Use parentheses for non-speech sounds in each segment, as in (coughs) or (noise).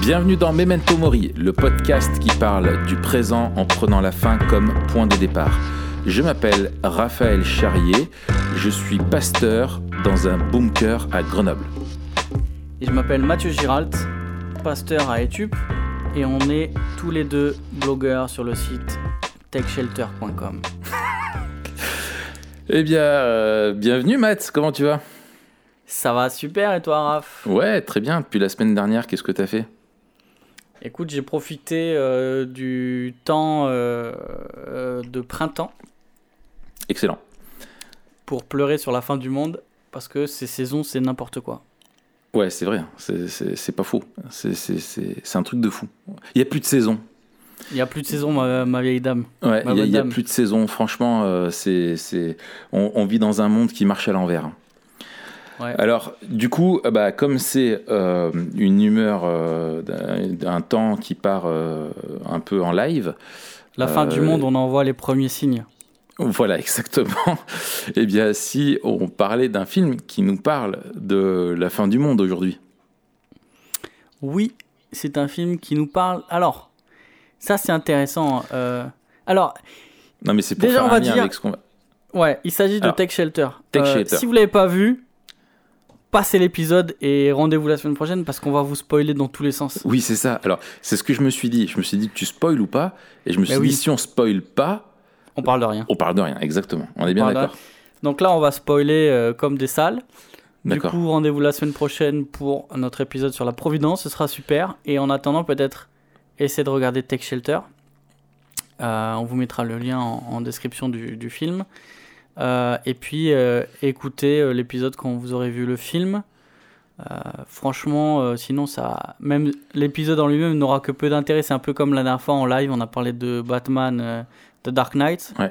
Bienvenue dans Memento Mori, le podcast qui parle du présent en prenant la fin comme point de départ. Je m'appelle Raphaël Charrier, je suis pasteur dans un bunker à Grenoble. Et je m'appelle Mathieu Giralt, pasteur à Etup, et on est tous les deux blogueurs sur le site techshelter.com. (laughs) Eh bien, euh, bienvenue Matt, comment tu vas? Ça va super et toi Raph? Ouais, très bien. Depuis la semaine dernière, qu'est-ce que t'as fait? Écoute, j'ai profité euh, du temps euh, euh, de printemps Excellent. pour pleurer sur la fin du monde parce que ces saisons c'est n'importe quoi. Ouais, c'est vrai, hein. c'est- pas faux. C'est- un truc de fou. Il n'y a plus de saison. Il y a plus de saison ma, ma vieille dame. Ouais, il y a- plus de saison. Franchement, euh, c'est c'est- on, on vit dans un monde qui marche à l'envers. Ouais. Alors, du coup, euh, bah, comme c'est euh, une humeur euh, d'un temps qui part euh, un peu en live, La fin du monde, on en voit les premiers signes. voilà (laughs) exactement. Eh bien, si on parlait d'un film qui nous parle de la fin du monde aujourd'hui. Oui, c'est un film qui nous parle. Alors, ça c'est intéressant. Alors, Non, mais c'est pour Déjà, faire on un va lien dire- avec ce qu'on va. Ouais, il s'agit de Tech Shelter. Tech Shelter. Si vous l'avez pas vu, passez l'épisode et rendez-vous la semaine prochaine parce qu'on va vous spoiler dans tous les sens. Oui, c'est ça. Alors, c'est ce que je me suis dit. Je me suis dit, tu spoil ou pas Et je me suis Ben dit, oui. si on spoil pas, On parle de rien. on parle de rien. Exactement. On est bien d'accord. Donc là, on va spoiler euh, comme des salles. Du coup, rendez-vous la semaine prochaine pour notre épisode sur la Providence. Ce sera super. Et en attendant, peut-être essayez de regarder Tech Shelter. Euh, on vous mettra le lien en, en description du, du film. Euh, et puis, euh, écoutez euh, l'épisode quand vous aurez vu le film. Franchement, sinon, ça, même l'épisode en lui-même n'aura que peu d'intérêt. C'est un peu comme la dernière fois en live, on a parlé de Batman, The Dark Knight. Ouais.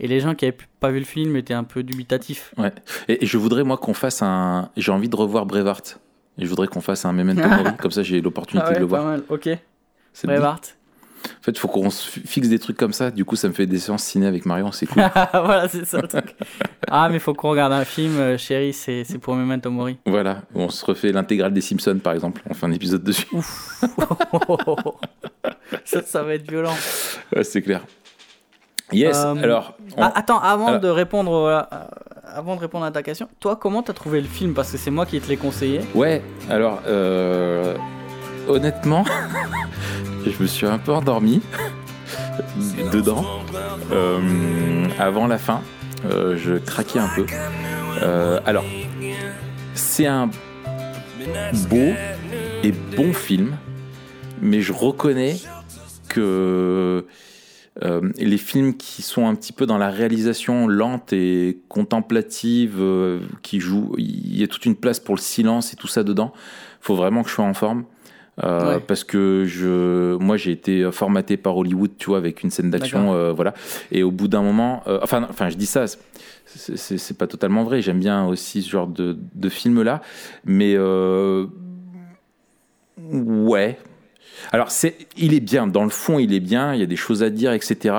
Et les gens qui n'avaient pas vu le film étaient un peu dubitatifs. Ouais. Et, et je voudrais, moi, qu'on fasse un. J'ai envie de revoir Brevart. Et je voudrais qu'on fasse un Memento (laughs) Mori. Comme ça, j'ai l'opportunité Ah ouais, de le pas voir. mal. Ok. Brevart. En fait, il faut qu'on se fixe des trucs comme ça. Du coup, ça me fait des séances ciné avec Marion. C'est cool. (laughs) voilà, c'est ça le truc. Ah, mais faut qu'on regarde un film, euh, chérie, c'est c'est pour Memento Mori. voilà. On se refait l'intégrale des Simpsons, par exemple. On fait un épisode dessus. (laughs) ça, ça va être violent. Ouais, c'est clair. Yes. Euh, Alors. on- Ah, attends, avant Alors- de répondre, euh, euh, avant de répondre à ta question, toi, comment t'as trouvé le film? Parce que c'est moi qui te l'ai conseillé. Ouais, alors euh, honnêtement, (laughs) je me suis un peu endormi dedans euh, avant la fin. Euh, je craquais un peu. Euh, alors, c'est un beau et bon film, mais je reconnais que euh, les films qui sont un petit peu dans la réalisation lente et contemplative, euh, qui jouent, il y a toute une place pour le silence et tout ça dedans. Faut vraiment que je sois en forme. Euh, Ouais. Parce que je, moi j'ai été formaté par Hollywood, tu vois, avec une scène d'action, euh, voilà. Et au bout d'un moment, euh, enfin, enfin, je dis ça, c'est- pas totalement vrai. J'aime bien aussi ce genre de, de film là, mais euh, ouais. Alors c'est, il est bien dans le fond, il est bien. Il y a des choses à dire, etc.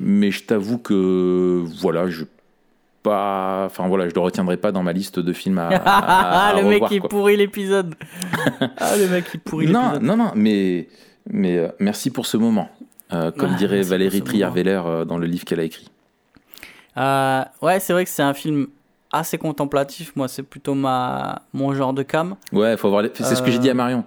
Mais je t'avoue que voilà, je pas, enfin voilà, je le retiendrai pas dans ma liste de films à, à- (laughs) à le mec revoir, qui pourrit l'épisode. (laughs) ah, le mec qui pourrit Non, l'épisode. non, non, mais, mais euh, merci pour ce moment. Euh, comme Ah, dirait Valérie ce Trierweiler euh, dans le livre qu'elle a écrit. Ouais, c'est vrai que c'est un film assez contemplatif. Moi, c'est plutôt ma, mon genre de cam. Ouais, faut avoir les- c'est ce que j'ai dit à. Marion.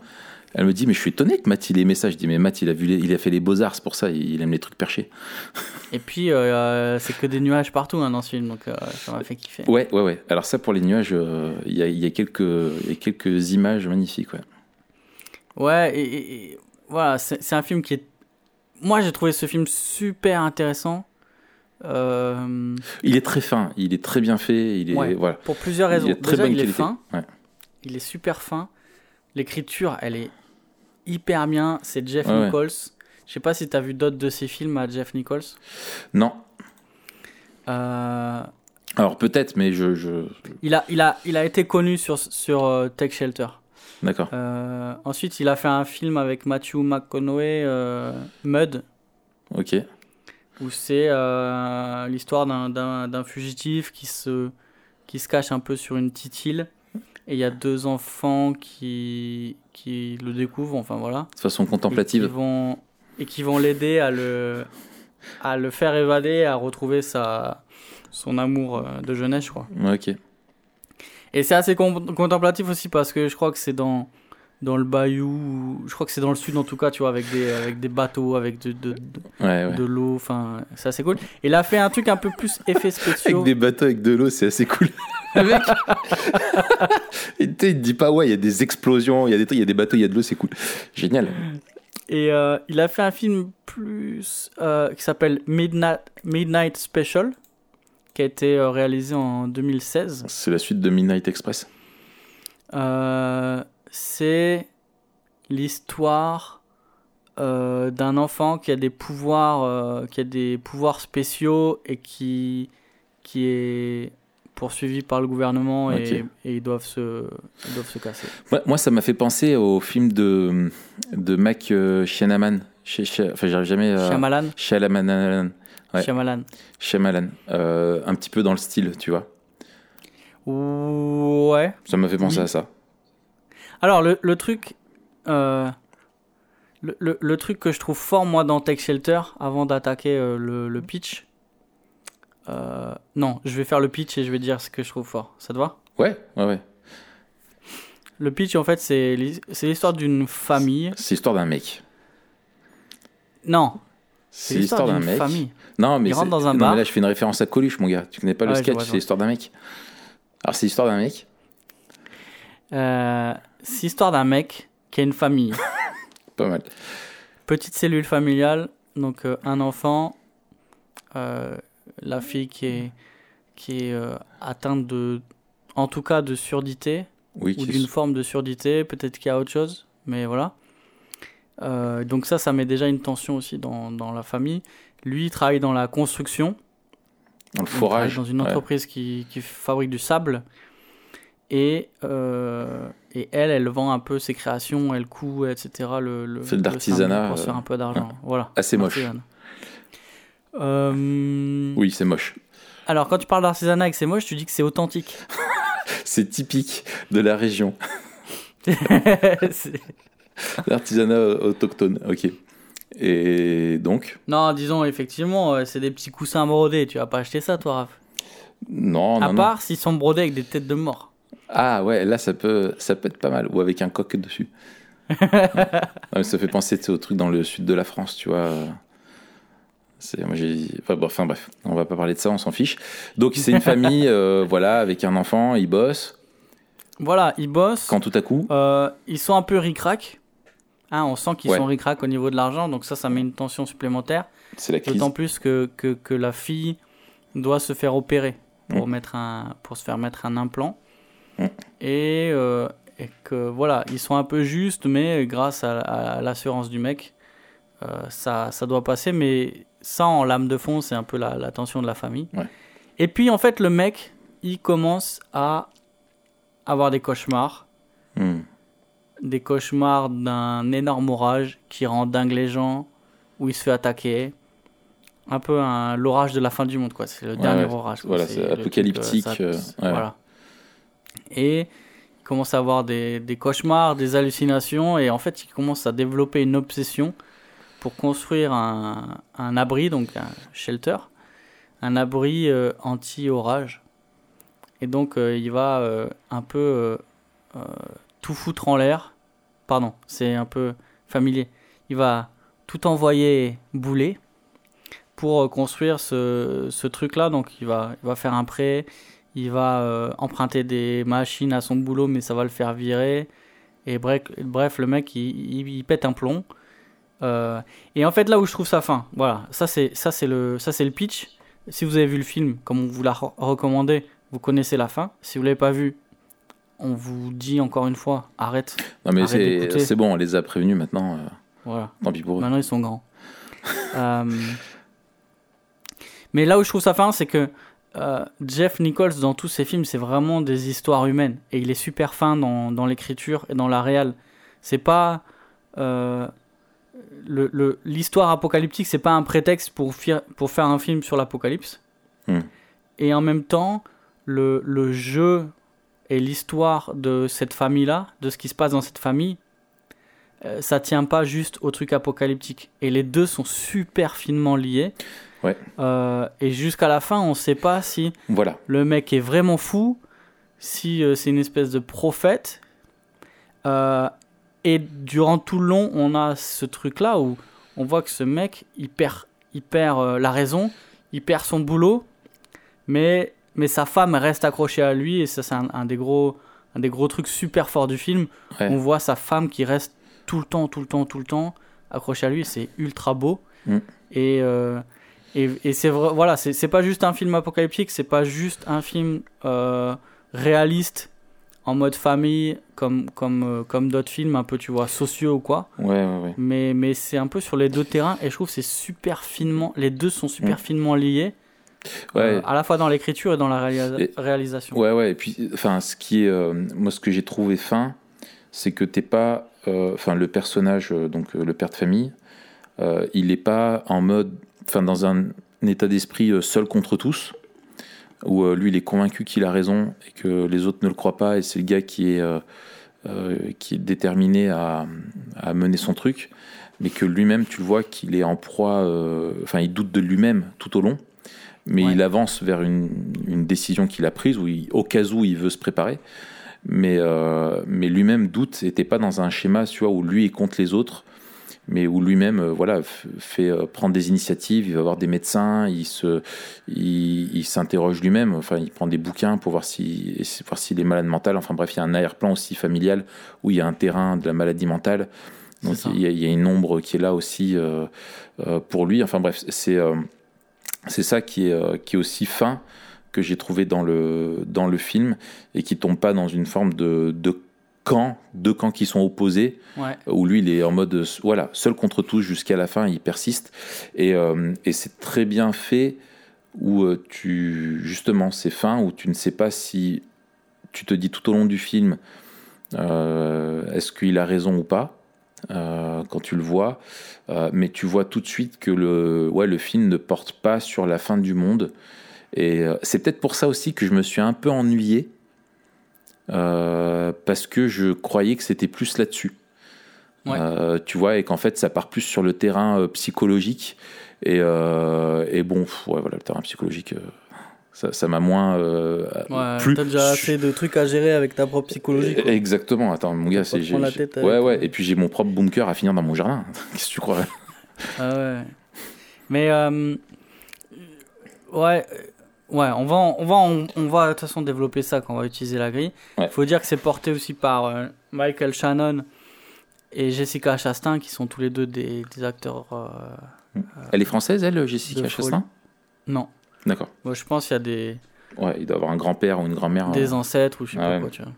Elle me dit, mais je suis étonné que Matt il aimait ça. Je dis, mais Matt il a, vu les- il a fait les beaux-arts, c'est pour ça, il aime les trucs perchés. (laughs) Et puis, euh, c'est que des nuages partout hein, dans ce film, donc euh, ça m'a fait kiffer. Ouais, ouais, ouais. Alors, ça, pour les nuages, euh, il y, a, il y, a quelques- il y a quelques images magnifiques, ouais. Ouais, et, et- et voilà, c'est un film qui est. Moi, j'ai trouvé ce film super intéressant. Euh, Il est très fin, il est très bien fait, il est. Ouais. Voilà. pour plusieurs Il raisons. est de très Déjà, bonne il est fin. Ouais. Il est super fin. L'écriture, elle est hyper bien. C'est Jeff Ouais. Nichols. Je sais pas si tu as vu d'autres de ses films à Jeff Nichols. Non. Euh, Alors, peut-être, mais je. je... il, a, il, a, il a été connu sur, sur euh, Tech Shelter. D'accord. Euh, ensuite, il a fait un film avec Matthew McConaughey, euh, Mud, Ok. où c'est l'histoire d'un fugitif qui se, qui se cache un peu sur une petite île Et il y a deux enfants qui, qui le découvrent, enfin voilà. De façon Et qui contemplative. vont, et qui vont l'aider à le, à le faire évader, à retrouver sa, son amour euh, de jeunesse, je crois. Ouais, ok. Et c'est assez contemplatif aussi parce que je crois que c'est dans, dans le bayou, je crois que c'est dans le sud en tout cas, tu vois, avec des, avec des bateaux, avec de, de, de, Ouais, ouais. de l'eau, enfin, c'est assez cool. Il a fait un truc un peu plus effets spéciaux. Avec des bateaux avec de l'eau, c'est assez cool. Le mec, (laughs) il te dit pas, ouais, il y a des explosions, il y a des trucs, il y a des bateaux, il y a de l'eau, c'est cool. Génial. Et euh, il a fait un film plus euh, qui s'appelle Midnight, Midnight Special, qui a été euh, réalisé en 2016. C'est la suite de Midnight Express. Euh, c'est l'histoire euh, d'un enfant qui a des pouvoirs, euh, qui a des pouvoirs spéciaux et qui, qui est poursuivi par le gouvernement et, Ok. et ils doivent se, ils doivent se casser. Moi, moi, ça m'a fait penser au film de, de Mac euh, Shyamalan. Ch- Ch- Enfin, j'arrive jamais à. Shyamalan, Shyamalan. Ouais. Shyamalan. Shyamalan. Euh, un petit peu dans le style, tu vois. Ouais. Ça m'a fait penser Oui. à ça. Alors, le, le truc. euh, le, le- le truc que je trouve fort, moi, dans Tech Shelter, avant d'attaquer euh, le, le pitch. euh, non, je vais faire le pitch et je vais dire ce que je trouve fort. Ça te va? Ouais, ouais, ouais. Le pitch, en fait, c'est l'hi- c'est l'histoire d'une famille. C'est l'histoire d'un mec. Non, C'est l'histoire d'un d'une mec. famille. Non, mais, Il rentre dans un non, bar. mais là, je fais une référence à Coluche, mon gars. Tu connais pas le Ouais, sketch, c'est l'histoire d'un mec. Alors, c'est l'histoire d'un mec. Euh, c'est l'histoire d'un mec qui a une famille. (laughs) Pas mal. Petite cellule familiale, donc euh, un enfant, euh, la fille qui est, qui est euh, atteinte de, en tout cas de surdité, Oui, ou d'une forme de surdité, peut-être qu'il y a autre chose, mais voilà. Donc ça, ça met déjà une tension aussi dans, dans la famille. Lui, il travaille dans la construction, dans le forage. dans une ouais. entreprise qui, qui fabrique du sable. Et, euh, et elle, elle vend un peu ses créations, elle coud, etc. Le, le, Fait sable Pour se faire un peu d'argent. Voilà. Assez moche. Euh, Oui, c'est moche. Alors, quand tu parles d'artisanat et que c'est moche, tu dis que c'est authentique. (laughs) C'est typique de la région. (laughs) L'artisanat autochtone, ok. Et donc non, disons, effectivement, euh, c'est des petits coussins brodés. Tu vas pas acheter ça, toi, Raph Non, À non, non. part s'ils sont brodés avec des têtes de mort. Ah ouais, là ça peut, ça peut être pas mal. Ou avec un coq dessus. (laughs) Ça fait penser au truc dans le sud de la France, tu vois. C'est, moi j'ai, enfin, bon, enfin, bref, on va pas parler de ça, on s'en fiche. Donc c'est une famille, (laughs) euh, voilà, avec un enfant, ils bossent. Voilà, ils bossent. Quand tout à coup, Euh, ils sont un peu ric-rac. Hein, on sent qu'ils Ouais. sont ric-rac au niveau de l'argent, donc ça, ça met une tension supplémentaire. c'est la crise. D'autant plus que, que, que la fille doit se faire opérer pour, Mm. mettre un, pour se faire mettre un implant. Et, euh, et que voilà, ils sont un peu justes, mais grâce à, à l'assurance du mec, euh, ça, ça doit passer. Mais ça, en lame de fond, c'est un peu la, la tension de la famille. Ouais. Et puis, en fait, le mec, il commence à avoir des cauchemars Hmm. des cauchemars d'un énorme orage qui rend dingue les gens, où il se fait attaquer. Un peu l'orage de la fin du monde, quoi. C'est le Ouais, dernier ouais. orage. quoi. Voilà, C'est truc, apocalyptique, ça- euh. Voilà. Et il commence à avoir des, cauchemars, des hallucinations, et en fait, il commence à développer une obsession pour construire un, abri, donc un shelter, un abri euh, anti-orage. Et donc, euh, il va euh, un peu tout foutre en l'air. Pardon, c'est un peu familier. Il va tout envoyer bouler pour construire ce, ce truc-là. Donc, il va, il va faire un prêt. Il va euh, emprunter des machines à son boulot, mais ça va le faire virer. Et bref, bref le mec, il, il- il pète un plomb. Euh, et en fait, là où je trouve ça fin, voilà, ça c'est ça c'est le ça c'est le pitch. Si vous avez vu le film, comme on vous l'a re- recommandé, vous connaissez la fin. Si vous l'avez pas vu, on vous dit encore une fois, arrête. Non mais c'est, bon, on les a prévenus maintenant. euh, Voilà. tant pis pour eux. Maintenant, ils sont grands. (laughs) Euh, Mais là où je trouve ça fin, c'est que euh, Jeff Nichols, dans tous ses films, c'est vraiment des histoires humaines. Et il est super fin dans, dans l'écriture et dans la réal. C'est pas. euh, le- le- L'histoire apocalyptique, c'est pas un prétexte pour faire un film sur l'apocalypse. Hmm. Et en même temps, le, le jeu et l'histoire de cette famille-là, de ce qui se passe dans cette famille, euh, ça tient pas juste au truc apocalyptique. Et les deux sont super finement liés. Ouais. Euh, et jusqu'à la fin, on sait pas si Voilà. le mec est vraiment fou, si euh, c'est une espèce de prophète. Euh, et durant tout le long, on a ce truc-là où on voit que ce mec, il perd, il perd la raison, il perd son boulot, mais, mais sa femme reste accrochée à lui, et ça, c'est un, un des gros, un des gros trucs super forts du film. Ouais. On voit sa femme qui reste tout le temps, tout le temps, tout le temps accrochée à lui, c'est ultra beau. Mm. Et, et, et c'est vrai, voilà, c'est pas juste un film apocalyptique, c'est pas juste un film euh, réaliste en mode famille comme comme euh, comme d'autres films un peu tu vois sociaux ou quoi. Ouais, ouais, ouais. Mais mais c'est un peu sur les deux terrains et je trouve que c'est super finement, les deux sont super Mm. finement liés, Ouais. euh, à la fois dans l'écriture et dans la réalisa- Et- réalisation. Ouais, ouais. Et puis, enfin, ce qui est, euh, moi, ce que j'ai trouvé fin, c'est que t'es pas, enfin, le personnage, donc le père de famille, il est pas en mode, enfin, dans un, état d'esprit euh, seul contre tous, où euh, lui, il est convaincu qu'il a raison et que les autres ne le croient pas, et c'est le gars qui est, euh, qui est déterminé à, à mener son truc, mais que lui-même, tu le vois qu'il est en proie, enfin, il doute de lui-même tout au long mais Ouais. il avance vers une, une décision qu'il a prise, où il- au cas où il veut se préparer. Mais, euh, mais lui-même doute, n'était pas dans un schéma tu vois, où lui est contre les autres, mais où lui-même euh, voilà, fait euh, prendre des initiatives, il va voir des médecins, il se, il, il s'interroge lui-même, enfin, il prend des bouquins pour voir s'il voir s'il est malade mental. Enfin bref, il y a un arrière-plan aussi familial où il y a un terrain de la maladie mentale. Donc il y, a, il y a une ombre qui est là aussi euh, euh, pour lui. Enfin bref, c'est euh, c'est ça qui est, qui est aussi fin que j'ai trouvé dans le, dans le film et qui tombe pas dans une forme de, de camp, deux camps qui sont opposés, Ouais. où lui il est en mode voilà, seul contre tous jusqu'à la fin, il persiste. Et, euh, et c'est très bien fait où euh, tu, justement, c'est fin, où tu ne sais pas si tu te dis tout au long du film euh, est-ce qu'il a raison ou pas quand tu le vois, mais tu vois tout de suite que le, ouais, le film ne porte pas sur la fin du monde. Et c'est peut-être pour ça aussi que je me suis un peu ennuyé, euh, parce que je croyais que c'était plus là-dessus. Ouais. Euh, tu vois, et qu'en fait, ça part plus sur le terrain euh, psychologique. Et, et bon, pff, ouais, voilà, le terrain psychologique, ça m'a moins Ouais, plu. t'as déjà assez de trucs à gérer avec ta propre psychologie. quoi. Exactement. Attends, mon gars, c'est Ouais, ouais. Et puis j'ai mon propre bunker à finir dans mon jardin. (laughs) Qu'est-ce que tu crois? Ah ouais. Mais ouais, ouais, on va, on va, on, va de toute façon développer ça quand on va utiliser la grille. Il Ouais. faut dire que c'est porté aussi par euh, Michael Shannon et Jessica Chastain, qui sont tous les deux des, des acteurs. euh, Elle est française, elle, Jessica Chastain? Non, D'accord. moi je pense qu'il y a des, Ouais, il doit avoir un grand-père ou une grand-mère. des euh, ancêtres ou je sais Ah pas ouais. quoi, tu vois.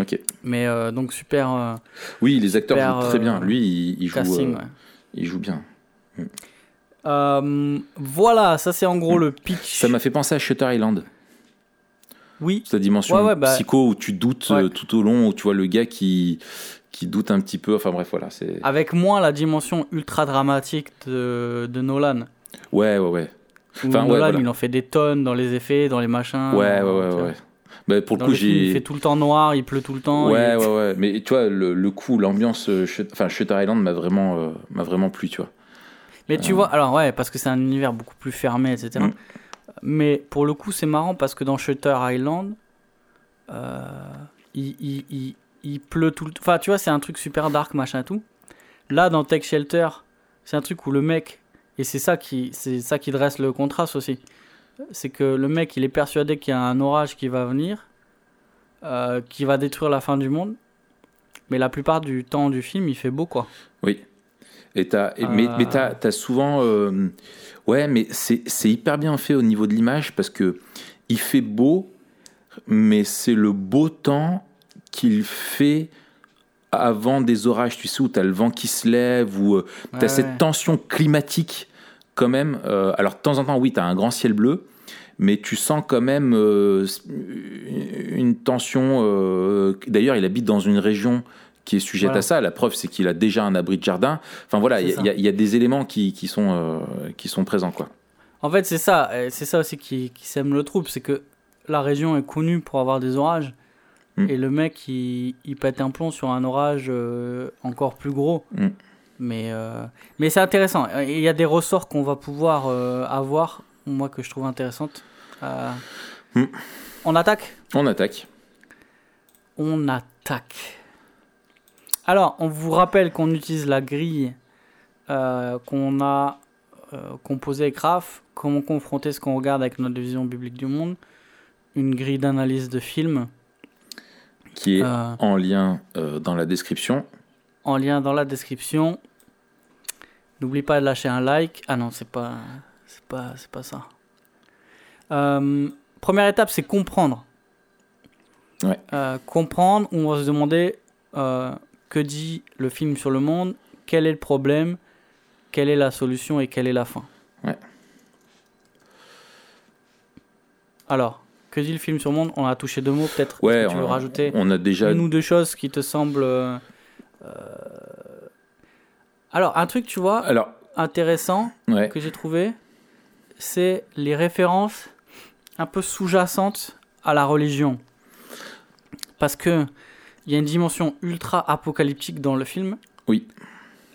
Ok. Mais euh, donc super euh, Oui, les acteurs Super, jouent très euh, bien. Lui, il, il joue, casting. euh, ouais. il joue bien. Euh, voilà, ça c'est en gros le pitch. Ça m'a fait penser à Shutter Island. Oui, Cette dimension Ouais, ouais, bah- psycho où tu doutes Ouais. euh, tout au long, où tu vois le gars qui, qui doute un petit peu. Enfin bref, voilà. c'est avec moins la dimension ultra dramatique de, de Nolan. Ouais, ouais, ouais. Enfin, Nolan, voilà. il en fait des tonnes dans les effets, dans les machins. Ouais, ouais, ouais, ouais. Bah, pour le Dans coup, il fait tout le temps noir, il pleut tout le temps. Ouais, ouais, ouais. Mais tu vois, le, le coup, l'ambiance, euh, enfin, Shutter Island m'a vraiment, euh, m'a vraiment plu, tu vois. Mais tu Euh. vois, alors ouais, parce que c'est un univers beaucoup plus fermé, etc. Mm. Mais pour le coup, c'est marrant parce que dans Shutter Island, euh, il, il, il, il pleut tout le temps. Enfin, tu vois, c'est un truc super dark, machin, tout. Là, dans Tech Shelter, c'est un truc où le mec, et c'est ça qui, c'est ça qui dresse le contraste aussi, c'est que le mec, il est persuadé qu'il y a un orage qui va venir, euh, qui va détruire la fin du monde. Mais la plupart du temps du film, il fait beau, quoi. Oui. Et mais Euh. mais t'as, t'as souvent. euh, ouais, mais c'est, hyper bien fait au niveau de l'image parce que il fait beau, mais c'est le beau temps qu'il fait avant des orages, tu sais, où t'as le vent qui se lève, où euh, t'as Ouais, cette ouais. tension climatique quand même. euh, alors, de temps en temps, oui, t'as un grand ciel bleu. Mais tu sens quand même euh, une tension. D'ailleurs, il habite dans une région qui est sujette Voilà. à ça. La preuve, c'est qu'il a déjà un abri de jardin. Enfin voilà, il y, a- y y des éléments qui, qui sont, euh, qui sont présents. Quoi. En fait, c'est ça, c'est ça aussi qui, qui sème le trouble, c'est que la région est connue pour avoir des orages. Mm. Et le mec, il, il pète un plomb sur un orage euh, encore plus gros. Mm. Mais, euh, mais c'est intéressant. Il y a des ressorts qu'on va pouvoir avoir, moi, que je trouve intéressantes. Mm. On attaque? On attaque. On attaque. Alors, on vous rappelle qu'on utilise la grille euh, qu'on a euh, composée avec Raph. Comment confronter ce qu'on regarde avec notre vision biblique du monde? Une grille d'analyse de film Qui est euh, en lien dans la description. en lien dans la description. N'oublie pas de lâcher un like. Ah non, c'est pas, c'est pas, c'est pas ça. Première étape, c'est comprendre. Ouais. Comprendre, on va se demander euh, que dit le film sur le monde, quel est le problème, quelle est la solution et quelle est la fin? Ouais. Alors, que dit le film sur le monde? On a touché deux mots, peut-être. Ouais, que tu veux on, rajouter on a déjà. une ou deux choses qui te semblent. euh, euh, Alors, un truc, tu vois, Alors, intéressant ouais. que j'ai trouvé, c'est les références un peu sous-jacentes à la religion. Parce que il y a une dimension ultra apocalyptique dans le film. Oui.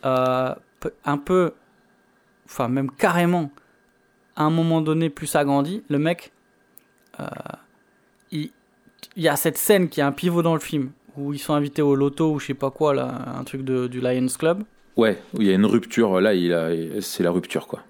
Euh, un peu, enfin même carrément, à un moment donné plus agrandi, le mec, euh, il, il y a cette scène qui a un pivot dans le film où ils sont invités au loto ou je sais pas quoi là, un truc de, du Lions Club. Ouais, il y a une rupture. Là, il c'est la rupture, quoi.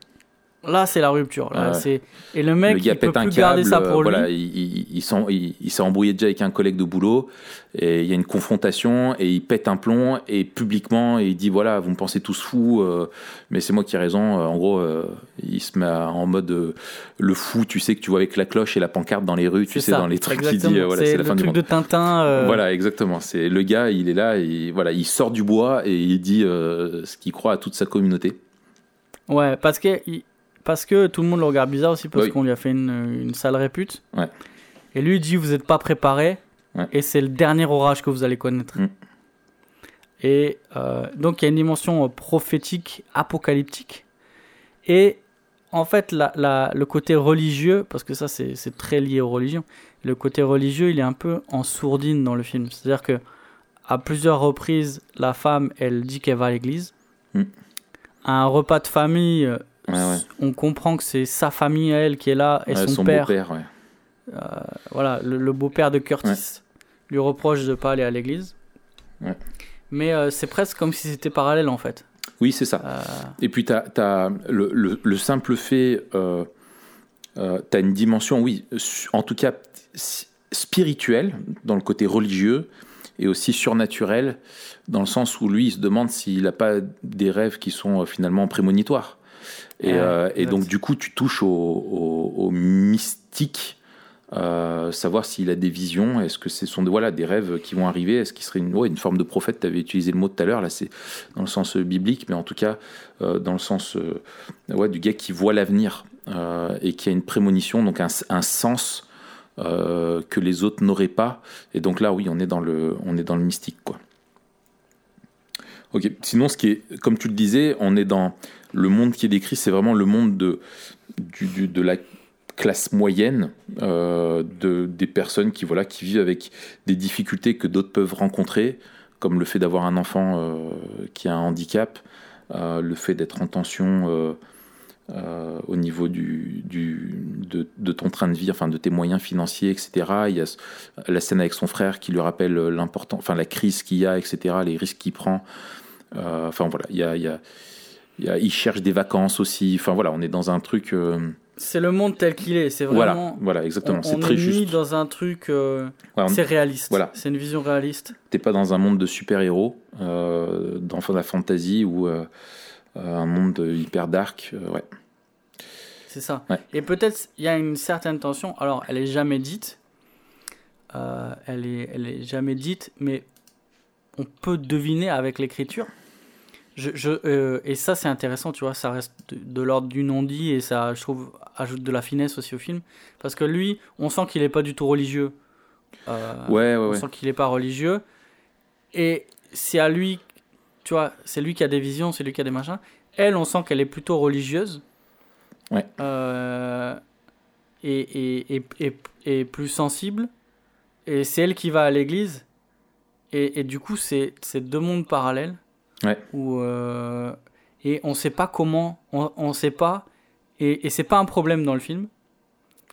Là, c'est la rupture. Là, Ouais. c'est et le mec, le gars il peut un plus garder câble. ça pour euh, lui. Voilà, il, il, il il- s'est embrouillé déjà avec un collègue de boulot. Et il y a une confrontation et il pète un plomb. Et publiquement, il dit voilà, vous me pensez tous fous, euh, mais c'est moi qui ai raison. Euh, En gros, euh, il se met en mode euh, le fou, tu sais, que tu vois avec la cloche et la pancarte dans les rues, tu sais, ça, dans les trucs qui dit euh, voilà, c'est la le fin du truc monde. de Tintin. euh, Voilà, exactement. C'est le gars, il est là, et voilà, il sort du bois et il dit ce qu'il croit à toute sa communauté. Ouais, parce que, parce que tout le monde le regarde bizarre aussi parce Oui. qu'on lui a fait une, une sale répute. Ouais. Et lui il dit vous n'êtes pas préparé Ouais. et c'est le dernier orage que vous allez connaître. Mm. Et euh, donc il y a une dimension euh, prophétique, apocalyptique. Et en fait, la, la- le côté religieux, parce que ça c'est c'est très lié aux religions, le côté religieux il est un peu en sourdine dans le film. C'est-à-dire que à plusieurs reprises, la femme elle dit qu'elle va à l'église. Mm. À un repas de famille, euh, Ouais, ouais. on comprend que c'est sa famille à elle qui est là et Ouais, son, père, beau-père, ouais. voilà, le, le beau-père de Curtis lui reproche de pas aller à l'église. Mais euh, c'est presque comme si c'était parallèle en fait. Oui, c'est ça. Euh, Et puis, tu as, le, le- le simple fait, euh, euh, tu as une dimension, oui, en tout cas spirituelle, dans le côté religieux, et aussi surnaturel, dans le sens où lui, il se demande s'il n'a pas des rêves qui sont euh, finalement prémonitoires. Et, Ouais, euh, et donc, du coup, tu touches au, au- au mystique. euh, savoir s'il a des visions, est-ce que ce sont des, voilà, des rêves qui vont arriver, est-ce qu'il serait une, ouais, une forme de prophète, tu avais utilisé le mot tout à l'heure, là c'est dans le sens euh, biblique, mais en tout cas euh, dans le sens euh, ouais, du gars qui voit l'avenir et qui a une prémonition, donc un, un sens que les autres n'auraient pas. Et donc là, oui, on est dans le, on est dans le mystique, quoi. Ok. Sinon, ce qui est, comme tu le disais, on est dans le monde qui est décrit, c'est vraiment le monde de, la classe moyenne, euh, de, des personnes qui, voilà, qui vivent avec des difficultés que d'autres peuvent rencontrer, comme le fait d'avoir un enfant euh, qui a un handicap, euh, le fait d'être en tension au niveau de, ton train de vie, enfin de tes moyens financiers, etc. Il y a la scène avec son frère qui lui rappelle l'important, enfin la crise qu'il y a, etc. Les risques qu'il prend. Enfin voilà, il y a- il cherche des vacances aussi. Enfin voilà, on est dans un truc. euh, c'est le monde tel qu'il est. C'est voilà, vraiment. voilà, exactement. on, C'est très est mis juste. dans un truc. euh, Ouais, on- c'est réaliste. voilà. C'est une vision réaliste. T'es pas dans un monde de super-héros, euh, dans la fantasy ou euh, un monde hyper dark. ouais. C'est ça. Ouais. Et peut-être il y a une certaine tension. Alors, elle est jamais dite. Elle est, elle est jamais dite, mais on peut deviner avec l'écriture. Je, je, euh, et ça, c'est intéressant, tu vois. Ça reste de, de l'ordre du non-dit et ça, je trouve, ajoute de la finesse aussi au film. Parce que lui, on sent qu'il est pas du tout religieux. Euh, Ouais, ouais, on ouais. sent qu'il est pas religieux. Et c'est à lui, tu vois, c'est lui qui a des visions, c'est lui qui a des machins. Elle, on sent qu'elle est plutôt religieuse. Ouais. Euh, est, est, est, est plus sensible, et c'est elle qui va à l'église, et, et du coup, c'est c'est deux mondes parallèles. Ouais. Où, euh, et on sait pas comment, on, on sait pas, et, et c'est pas un problème dans le film,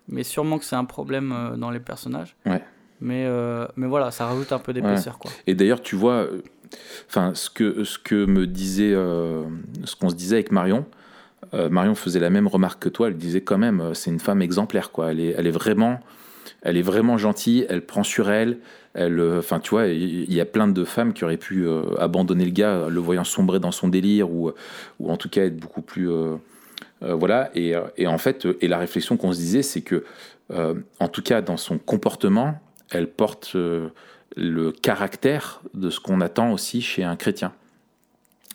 mais sûrement que c'est un problème euh, dans les personnages. Ouais. Mais, euh, mais voilà, ça rajoute un peu d'épaisseur, quoi. Et d'ailleurs, tu vois, enfin, ce que, ce que me disait, euh, ce qu'on se disait avec Marion, Marion faisait la même remarque que toi. Elle disait quand même, c'est une femme exemplaire, quoi. Elle est, elle est vraiment, elle est vraiment gentille. Elle prend sur elle. Elle, euh, enfin, tu vois, il y a plein de femmes qui auraient pu euh, abandonner le gars, le voyant sombrer dans son délire, ou, ou en tout cas être beaucoup plus, euh, euh, voilà. Et, euh, et en fait, euh, et la réflexion qu'on se disait, c'est que, euh, en tout cas, dans son comportement, elle porte euh, le caractère de ce qu'on attend aussi chez un chrétien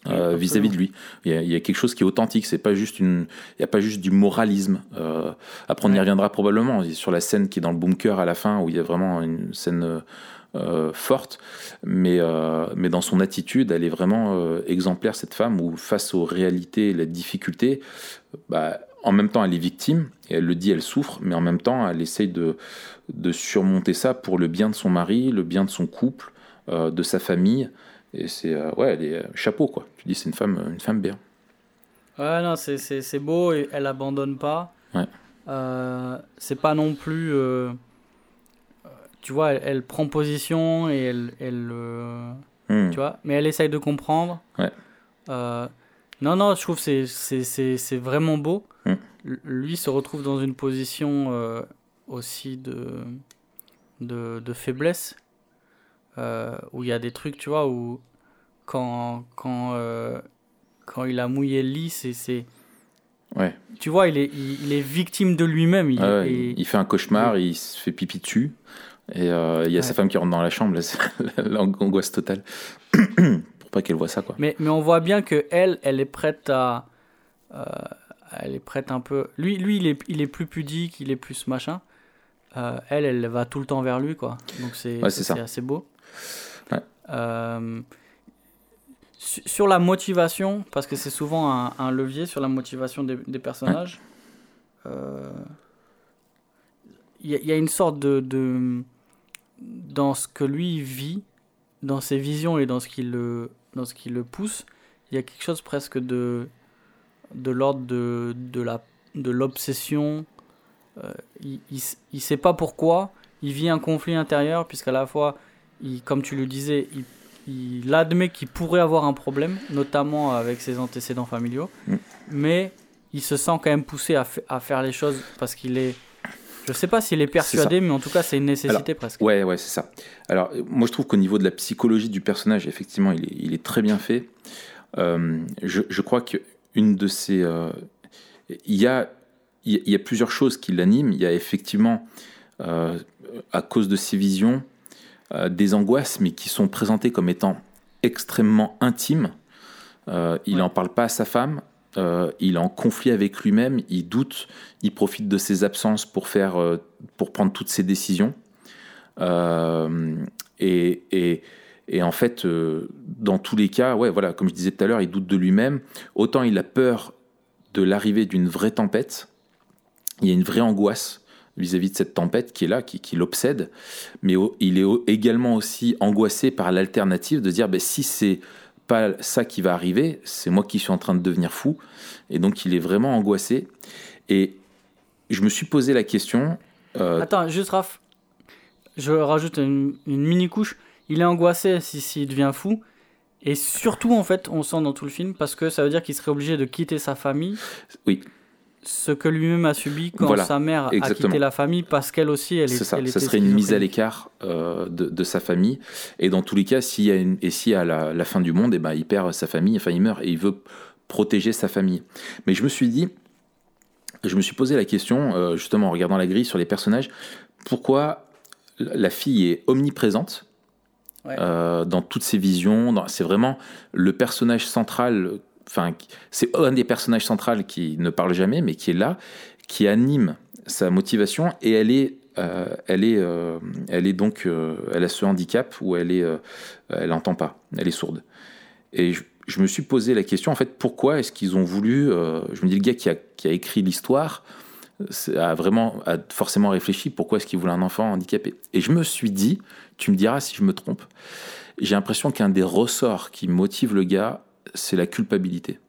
euh, Oui, vis-à-vis de lui. Il y, a, il y a quelque chose qui est authentique. C'est pas juste une, il y a pas juste du moralisme. Euh, après, on y reviendra probablement sur la scène qui est dans le bunker à la fin où il y a vraiment une scène euh, forte, mais euh, mais dans son attitude, elle est vraiment exemplaire cette femme où face aux réalités, et la difficulté, bah, en même temps, elle est victime, et elle le dit, elle souffre, mais en même temps, elle essaye de, de surmonter ça pour le bien de son mari, le bien de son couple, euh, de sa famille. Et c'est, euh, ouais, elle est euh, chapeau, quoi. Tu dis, c'est une femme, une femme bien. Ouais, non, c'est- beau et elle abandonne pas. Ouais. Euh, c'est pas non plus. euh, euh, tu vois, elle, elle prend position et elle. elle euh, Hmm. tu vois, mais elle essaye de comprendre. Ouais. Euh, non, non, je trouve que c'est- c'est c'est- c'est vraiment beau. Mm. L- Lui se retrouve dans une position euh, aussi de, de, de faiblesse, euh, où il y a des trucs, tu vois, où quand, quand, euh, quand il a mouillé le lit, c'est... c'est- Ouais. Tu vois, il est, il, il est victime de lui-même. Il, Ah ouais, il, fait un cauchemar, il se fait pipi dessus. Et euh, il y a sa femme qui rentre dans la chambre, là, c'est (laughs) l'angoisse totale. (coughs) Pour pas qu'elle voit ça, quoi. Mais, mais on voit bien que elle, elle est prête à, elle est prête un peu. Lui, lui, il est, il est plus pudique, il est plus machin. Elle, elle va tout le temps vers lui, quoi. Donc c'est, Ouais, assez beau. Ouais. Euh, su- sur la motivation, parce que c'est souvent un, un levier sur la motivation des, des personnages. euh, Il y, a- il y a une sorte de, de dans ce que lui vit, dans ses visions et dans ce qui le, dans ce qui le pousse, il y a quelque chose presque de, de l'ordre de, de, la, de l'obsession. Euh, il, il sait pas pourquoi, il vit un conflit intérieur, puisqu'à la fois, il, comme tu le disais, il, il admet qu'il pourrait avoir un problème, notamment avec ses antécédents familiaux, Mm. mais il se sent quand même poussé à, fa- à faire les choses parce qu'il est. Je sais pas s'il est persuadé, mais en tout cas, c'est une nécessité presque. Ouais, ouais, c'est ça. Alors, moi, je trouve qu'au niveau de la psychologie du personnage, effectivement, il est, il est très bien fait. Euh, je, je crois qu'une de ces. euh, y a- il y a plusieurs choses qui l'animent. Il y a effectivement, euh, à cause de ses visions, euh, des angoisses, mais qui sont présentées comme étant extrêmement intimes. Euh, il Ouais. n'en parle pas à sa femme. euh, il est en conflit avec lui-même. Il doute. Il profite de ses absences pour faire, pour prendre toutes ses décisions. Et, et, et en fait, dans tous les cas, ouais, voilà, comme je disais tout à l'heure, il doute de lui-même. Autant il a peur de l'arrivée d'une vraie tempête. Il y a une vraie angoisse vis-à-vis de cette tempête qui est là, qui, qui l'obsède. Mais au- il est au- également aussi angoissé par l'alternative de dire, ben, si c'est pas ça qui va arriver, c'est moi qui suis en train de devenir fou. Et donc, il est vraiment angoissé. Et je me suis posé la question. euh, Attends, juste Raph, je rajoute une, une mini couche. Il est angoissé si s'il devient fou. Et surtout, en fait, on sent dans tout le film, parce que ça veut dire qu'il serait obligé de quitter sa famille. Oui. Ce que lui-même a subi quand Voilà, sa mère a quitté la famille, parce qu'elle aussi, elle, est, C'est ça, elle ça était serait une mise à l'écart euh, de, de sa famille. Et dans tous les cas, s'il y a une, et si à la, la fin du monde, eh ben, il perd sa famille, enfin il meurt et il veut protéger sa famille. Mais je me suis dit, je me suis posé la question, euh, justement en regardant la grille sur les personnages, pourquoi la fille est omniprésente Ouais. euh, dans toutes ses visions. C'est vraiment le personnage central. Enfin, c'est un des personnages centraux qui ne parle jamais, mais qui est là, qui anime sa motivation et elle est, euh, elle est, euh, elle est donc, euh, elle a ce handicap où elle est, elle pas, elle est sourde. Et je, je me suis posé la question en fait, pourquoi est-ce qu'ils ont voulu, je me dis le gars qui a, qui a écrit l'histoire a vraiment a forcément réfléchi pourquoi est-ce qu'il voulait un enfant handicapé? Et je me suis dit, tu me diras si je me trompe, j'ai l'impression qu'un des ressorts qui motive le gars, c'est la culpabilité.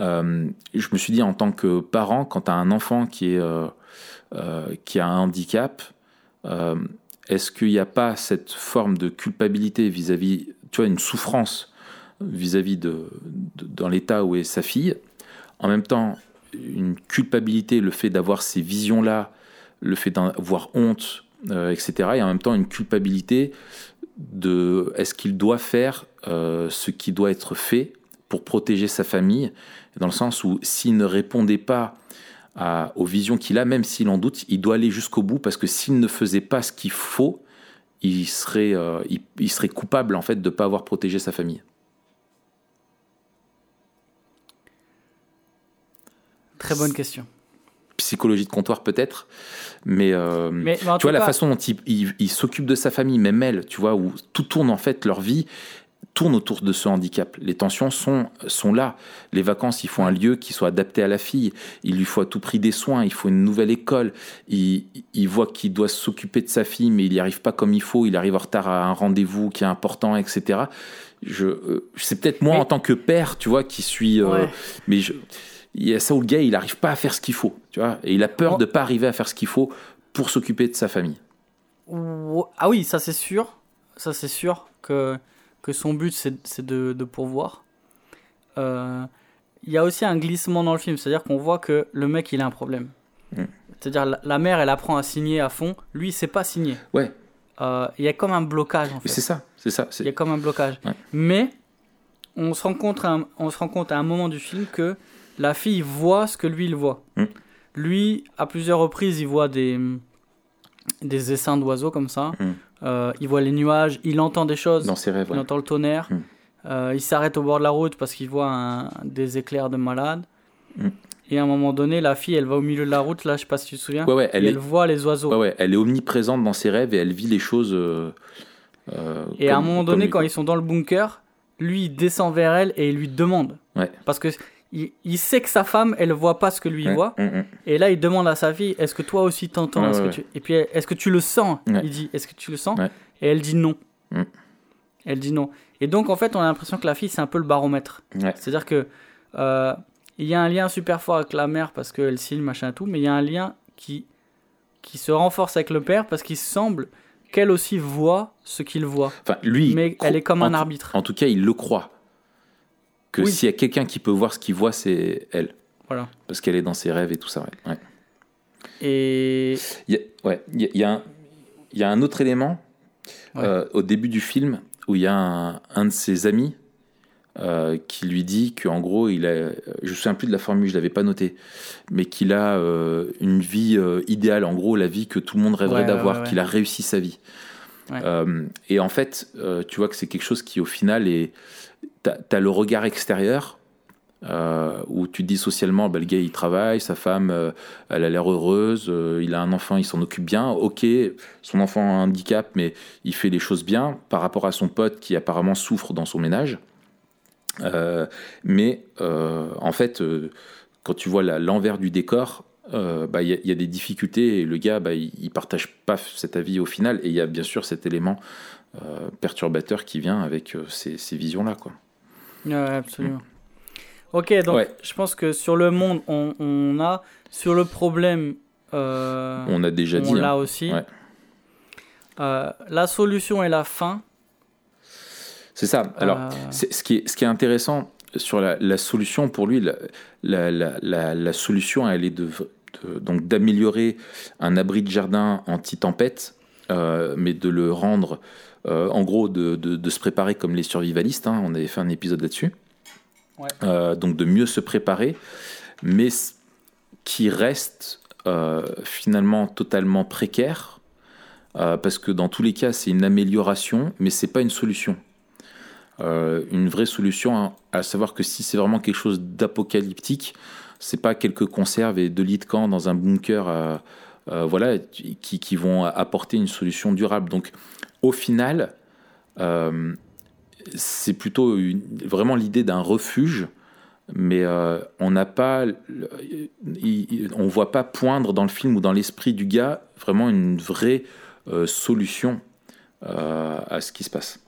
Euh, je me suis dit en tant que parent, quand tu as un enfant qui, est, euh, euh, qui a un handicap, est-ce qu'il n'y a pas cette forme de culpabilité vis-à-vis, tu vois, une souffrance vis-à-vis de, dans l'état où est sa fille, en même temps une culpabilité, le fait d'avoir ces visions-là, le fait d'avoir honte, etc., et en même temps une culpabilité de est-ce qu'il doit faire ce qui doit être fait pour protéger sa famille, dans le sens où s'il ne répondait pas aux visions qu'il a, même s'il en doute, il doit aller jusqu'au bout, parce que s'il ne faisait pas ce qu'il faut, il serait, euh, il, serait coupable en fait de ne pas avoir protégé sa famille. Très bonne question. Psychologie de comptoir peut-être, mais, euh, tu vois la façon dont il, il s'occupe de sa famille, même elle, tu vois, où tout tourne en fait leur vie tourne autour de ce handicap. Les tensions sont, sont là. Les vacances, il faut un lieu qui soit adapté à la fille. Il lui faut à tout prix des soins. Il faut une nouvelle école. Il, il voit qu'il doit s'occuper de sa fille, mais il n'y arrive pas comme il faut. Il arrive en retard à un rendez-vous qui est important, etc. Je, euh, c'est peut-être moi en tant que père, tu vois, qui suis. Euh, mais je, il y a ça où le gars, il n'arrive pas à faire ce qu'il faut, tu vois, et il a peur de pas arriver à faire ce qu'il faut pour s'occuper de sa famille. Ah oui, ça c'est sûr. Ça c'est sûr que que son but c'est de, de, pourvoir. Euh, il y a aussi un glissement dans le film, c'est-à-dire qu'on voit que le mec il a un problème. Mm. C'est-à-dire la, mère elle apprend à signer à fond, lui il sait pas signer. Ouais. Euh, il y a comme un blocage en fait. C'est ça, c'est ça. Il y a comme un blocage. Mais on se, rend compte à un, on se rend compte à un moment du film que la fille voit ce que lui il voit. Mm. Lui, à plusieurs reprises, il voit des, des essaims d'oiseaux comme ça. Mm. Euh, il voit les nuages, il entend des choses. Dans ses rêves. Il entend le tonnerre. Mm. Euh, il s'arrête au bord de la route parce qu'il voit des éclairs de malade. Mm. Et à un moment donné, la fille, elle va au milieu de la route, là, je sais pas si tu te souviens. elle, voit les oiseaux. Ouais, elle est omniprésente dans ses rêves et elle vit les choses. Euh, et à un moment donné, quand ils sont dans le bunker, lui, il descend vers elle et il lui demande. Parce que il, sait que sa femme, elle voit pas ce que lui voit. Mm, mm. Et là, il demande à sa fille, est-ce que toi aussi t'entends? Et puis, est-ce que tu le sens? Il dit, est-ce que tu le sens? Et elle dit non. Mm. Elle dit non. Et donc, en fait, on a l'impression que la fille, c'est un peu le baromètre. C'est-à-dire que euh, il y a un lien super fort avec la mère parce qu'elle signe, machin tout, mais il y a un lien qui, qui se renforce avec le père parce qu'il semble qu'elle aussi voit ce qu'il voit. Enfin, lui, mais elle est comme un arbitre. En tout cas, il le croit que s'il y a quelqu'un qui peut voir ce qu'il voit, c'est elle. Voilà. Parce qu'elle est dans ses rêves et tout ça. Ouais. Et. Il y a, ouais, il y, a un, il y a un autre élément euh, au début du film où il y a un, un de ses amis euh, qui lui dit qu'en gros, il a, je ne me souviens plus de la formule, je l'avais pas noté, mais qu'il a euh, une vie idéale, en gros, la vie que tout le monde rêverait d'avoir, qu'il a réussi sa vie. et en fait, tu vois que c'est quelque chose qui, au final, est tu as, le regard extérieur euh, où tu te dis socialement, bah, le gars il travaille, sa femme euh, elle a l'air heureuse, euh, il a un enfant, il s'en occupe bien. Ok, son enfant a un handicap, mais il fait les choses bien par rapport à son pote qui apparemment souffre dans son ménage. mais en fait, quand tu vois l'envers du décor, bah, il y, a des difficultés et le gars bah, il, il, partage pas cet avis au final. Et il y a bien sûr cet élément perturbateur qui vient avec ces, ces visions là, quoi. Ouais, absolument. Ok, donc je pense que sur le monde, on, on a. Sur le problème, euh, on a déjà dit. On l'a hein. aussi. Euh, la solution et la fin. C'est ça. Alors, euh, ce, qui est, ce qui est intéressant sur la, la solution, pour lui, la, la, la solution, elle est de, donc d'améliorer un abri de jardin anti-tempête, mais de le rendre euh, en gros, de, de, se préparer comme les survivalistes. Hein, on avait fait un épisode là-dessus. Euh, donc de mieux se préparer, mais qui reste euh, finalement totalement précaire, parce que dans tous les cas, c'est une amélioration, mais c'est pas une solution. une vraie solution, hein, à savoir que si c'est vraiment quelque chose d'apocalyptique, c'est pas quelques conserves et deux lits de camp dans un bunker, voilà, qui, qui, vont apporter une solution durable. Donc au final, euh, c'est plutôt vraiment l'idée d'un refuge mais euh, on n'a pas, on voit pas poindre dans le film ou dans l'esprit du gars vraiment une vraie euh, solution à ce qui se passe.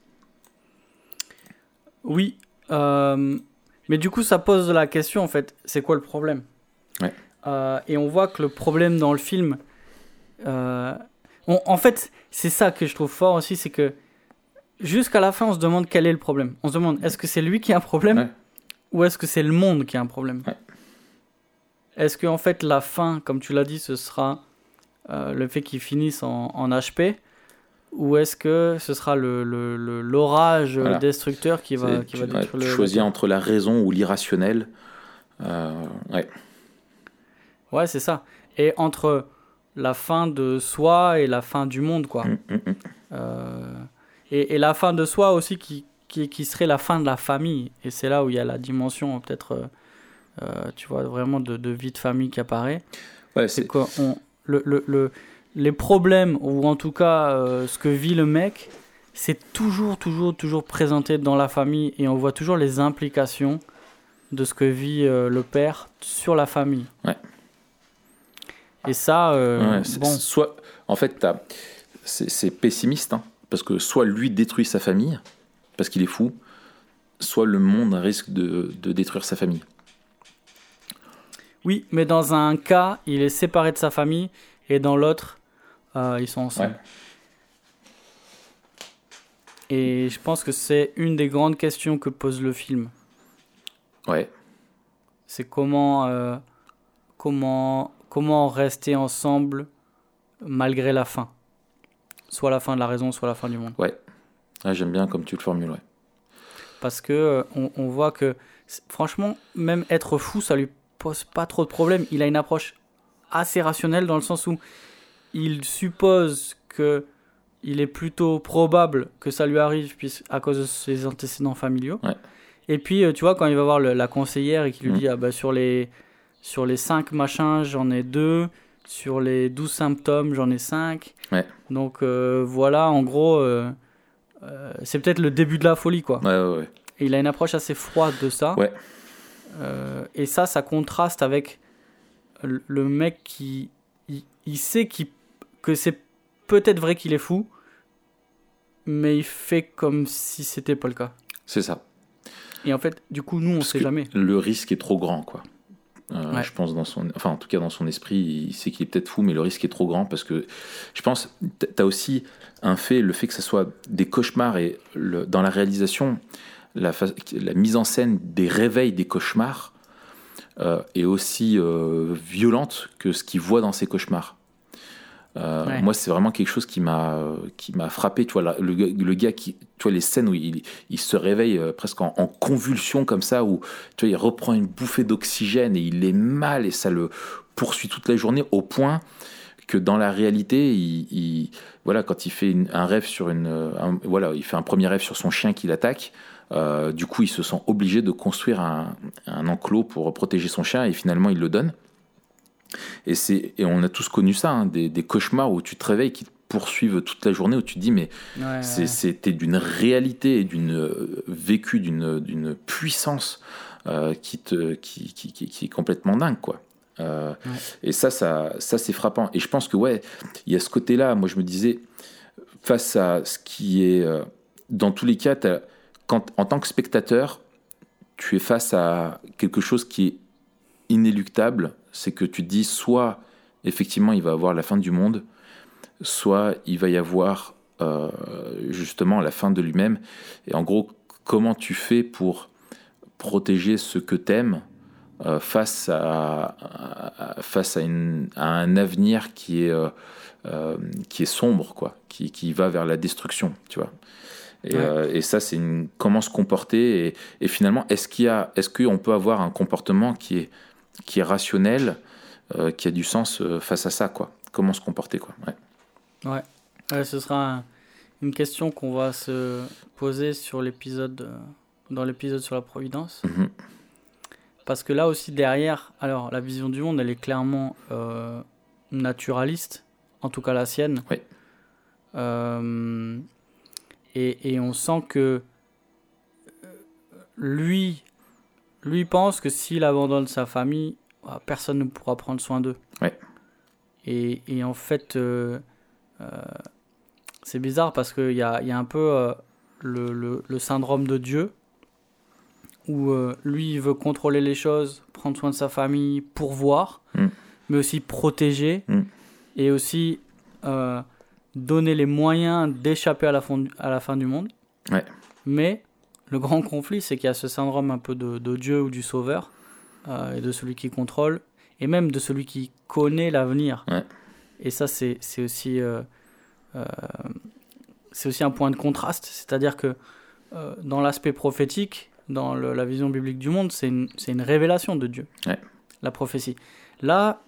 Oui, mais du coup, ça pose la question en fait, c'est quoi le problème? Et on voit que le problème dans le film, en fait, c'est ça que je trouve fort aussi, c'est que jusqu'à la fin, on se demande quel est le problème. On se demande, est-ce que c'est lui qui a un problème ou est-ce que c'est le monde qui a un problème Est-ce que en fait la fin, comme tu l'as dit, ce sera euh, le fait qu'il finisse en, HP ou est-ce que ce sera le l'orage destructeur qui va, qui va détruire tu choisis entre la raison ou l'irrationnel. Euh, ouais. Ouais, c'est ça. Et entre la fin de soi et la fin du monde, quoi. Hum, hum, hum. Euh, et, la fin de soi aussi qui, qui, serait la fin de la famille. Et c'est là où il y a la dimension peut-être, euh, euh, tu vois, vraiment de, de, vie de famille qui apparaît. Ouais, c'est que le, le, le, les problèmes, ou en tout cas euh, ce que vit le mec, c'est toujours, toujours, toujours présenté dans la famille et on voit toujours les implications de ce que vit le père sur la famille. Ouais. Et ça, bon. Soit, en fait, c'est pessimiste, hein, parce que soit lui détruit sa famille, parce qu'il est fou, soit le monde risque de, détruire sa famille. Oui, mais dans un cas, il est séparé de sa famille, et dans l'autre, euh, ils sont ensemble. Et je pense que c'est une des grandes questions que pose le film. Ouais. C'est comment, euh, comment, comment rester ensemble malgré la fin. Soit la fin de la raison, soit la fin du monde. Ouais. Ah, j'aime bien comme tu le formules, ouais. Parce que euh, on, voit que, franchement, même être fou, ça lui pose pas trop de problèmes. Il a une approche assez rationnelle dans le sens où il suppose que il est plutôt probable que ça lui arrive à cause de ses antécédents familiaux. Ouais. Et puis, euh, tu vois, quand il va voir la conseillère et qu'il lui mmh. dit ah, bah, sur, les, sur les 5 machins, j'en ai deux. Sur les 12 symptômes, j'en ai 5. Ouais. Donc euh, voilà, en gros, euh, c'est peut-être le début de la folie, quoi. Ouais, ouais, Et il a une approche assez froide de ça. Ouais. Euh, et ça, ça contraste avec le mec qui. Il, sait que c'est peut-être vrai qu'il est fou, mais il fait comme si c'était pas le cas. C'est ça. Et en fait, du coup, nous, on sait jamais. Le risque est trop grand, quoi. Euh, je pense dans son, enfin en tout cas dans son esprit, il sait qu'il est peut-être fou, mais le risque est trop grand parce que je pense, tu as aussi un fait, le fait que ce soit des cauchemars et le, dans la réalisation, la, la, mise en scène des réveils des cauchemars euh, est aussi euh, violente que ce qu'il voit dans ses cauchemars. Euh, moi, c'est vraiment quelque chose qui m'a qui m'a frappé. Tu vois, le, gars qui, tu vois, les scènes où il, il se réveille euh, presque en, convulsion comme ça, où tu vois, il reprend une bouffée d'oxygène et il est mal et ça le poursuit toute la journée au point que dans la réalité, il, voilà, quand il fait un rêve sur une, voilà, il fait un premier rêve sur son chien qui l'attaque. Euh, du coup, il se sent obligé de construire un, un enclos pour protéger son chien et finalement, il le donne. Et, c'est, et on a tous connu ça, hein, des, cauchemars où tu te réveilles qui te poursuivent toute la journée, où tu te dis, mais c'était d'une réalité et d'une euh, vécu d'une, d'une puissance euh, qui, te, qui, qui, qui, est complètement dingue, quoi. Euh, et ça, ça, ça c'est frappant. Et je pense que, ouais, il y a ce côté-là, moi je me disais, face à ce qui est, dans tous les cas, quand, en tant que spectateur, tu es face à quelque chose qui est inéluctable, c'est que tu te dis soit effectivement il va y avoir la fin du monde, soit il va y avoir euh, justement la fin de lui-même. Et en gros, comment tu fais pour protéger ce que t'aimes euh, face, à, face à, un avenir qui est, euh, qui est sombre, quoi, qui, qui, va vers la destruction, tu vois. Et, et ça, c'est comment se comporter. Et, et finalement, est-ce qu'il y a, est-ce qu'on peut avoir un comportement qui est qui est rationnel, euh, qui a du sens euh, face à ça, quoi. Comment se comporter, quoi. Ouais. ouais. ce sera une question qu'on va se poser sur l'épisode, euh, dans l'épisode sur la Providence. Mhm. Parce que là aussi derrière, alors la vision du monde, elle est clairement naturaliste, en tout cas la sienne. Oui. et, et, on sent que lui lui pense que s'il abandonne sa famille, bah, personne ne pourra prendre soin d'eux. Ouais. Et, et en fait, euh, euh, c'est bizarre parce qu'il y a, il y a un peu euh, le, le, le syndrome de Dieu, où lui, il veut contrôler les choses, prendre soin de sa famille, pourvoir, Mm. mais aussi protéger, Mm. et aussi donner les moyens d'échapper à, la fin- à la fin du monde. Ouais. Mais le grand conflit, c'est qu'il y a ce syndrome un peu de, de Dieu ou du sauveur, euh, et de celui qui contrôle, et même de celui qui connaît l'avenir. Ouais. Et ça, c'est aussi, euh, euh, c'est aussi un point de contraste. C'est-à-dire que dans l'aspect prophétique, dans le- la vision biblique du monde, c'est une, une révélation de Dieu, Ouais. la prophétie. Là,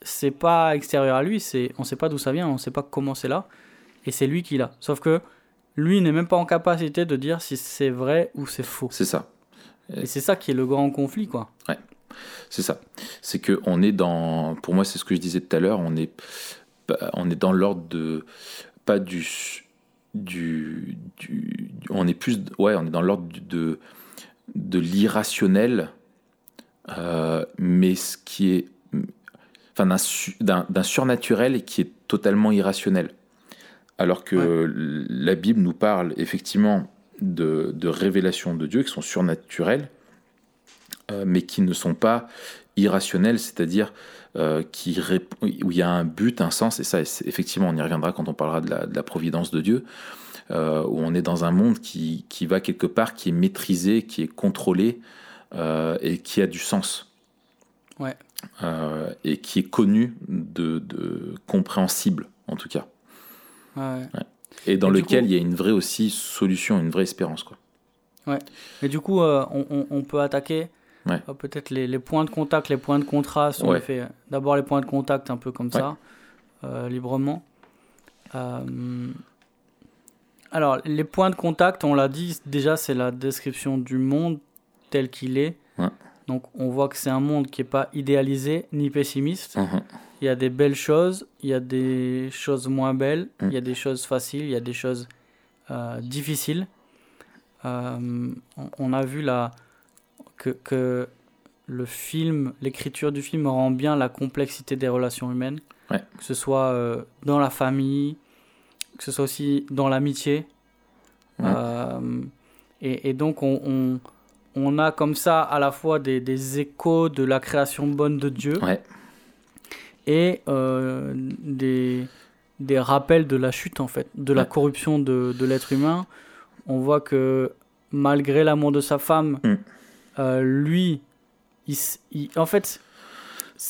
c'est pas extérieur à lui, c'est on sait pas d'où ça vient, on sait pas comment c'est là, et c'est lui qui l'a. Sauf que lui n'est même pas en capacité de dire si c'est vrai ou c'est faux. C'est ça. Et c'est ça qui est le grand conflit, quoi. C'est ça. C'est que on est dans. Pour moi, c'est ce que je disais tout à l'heure. On est, pas- on est dans l'ordre de pas du, du, du- On est plus. Ouais, on est dans l'ordre de de l'irrationnel, euh, mais ce qui est, enfin, d'un su- d'un d'un surnaturel qui est totalement irrationnel. Alors que la Bible nous parle effectivement de, de révélations de Dieu qui sont surnaturelles, euh, mais qui ne sont pas irrationnelles, c'est-à-dire euh, qui où il y a un but, un sens, et ça, effectivement, on y reviendra quand on parlera de la, de la providence de Dieu, euh, où on est dans un monde qui, qui va quelque part, qui est maîtrisé, qui est contrôlé, et qui a du sens. Ouais. Et qui est connu de, de compréhensible, en tout cas. Ouais. Et dans Et lequel coup- il y a une vraie aussi solution, une vraie espérance. Quoi. Et du coup, euh, on, on- on peut attaquer Ouais. euh, peut-être les, les points de contact, les points de contraste. On Ouais. fait d'abord les points de contact un peu comme Ouais. ça, euh, librement. Euh, alors, les points de contact, on l'a dit, déjà, c'est la description du monde tel qu'il est. Ouais. Donc, on voit que c'est un monde qui n'est pas idéalisé ni pessimiste. Mhm. Il y a des belles choses, il y a des choses moins belles, Mm. il y a des choses faciles, il y a des choses euh, difficiles. Euh, on, on a vu là que, que le film, l'écriture du film rend bien la complexité des relations humaines, Ouais. que ce soit euh, dans la famille, que ce soit aussi dans l'amitié. Ouais. Et, et donc on, on, on a comme ça à la fois des, des échos de la création bonne de Dieu Ouais. Et euh, des, des rappels de la chute en fait, de la corruption de, de l'être humain. On voit que malgré l'amour de sa femme, Mm. euh, lui, il, s- il- en fait,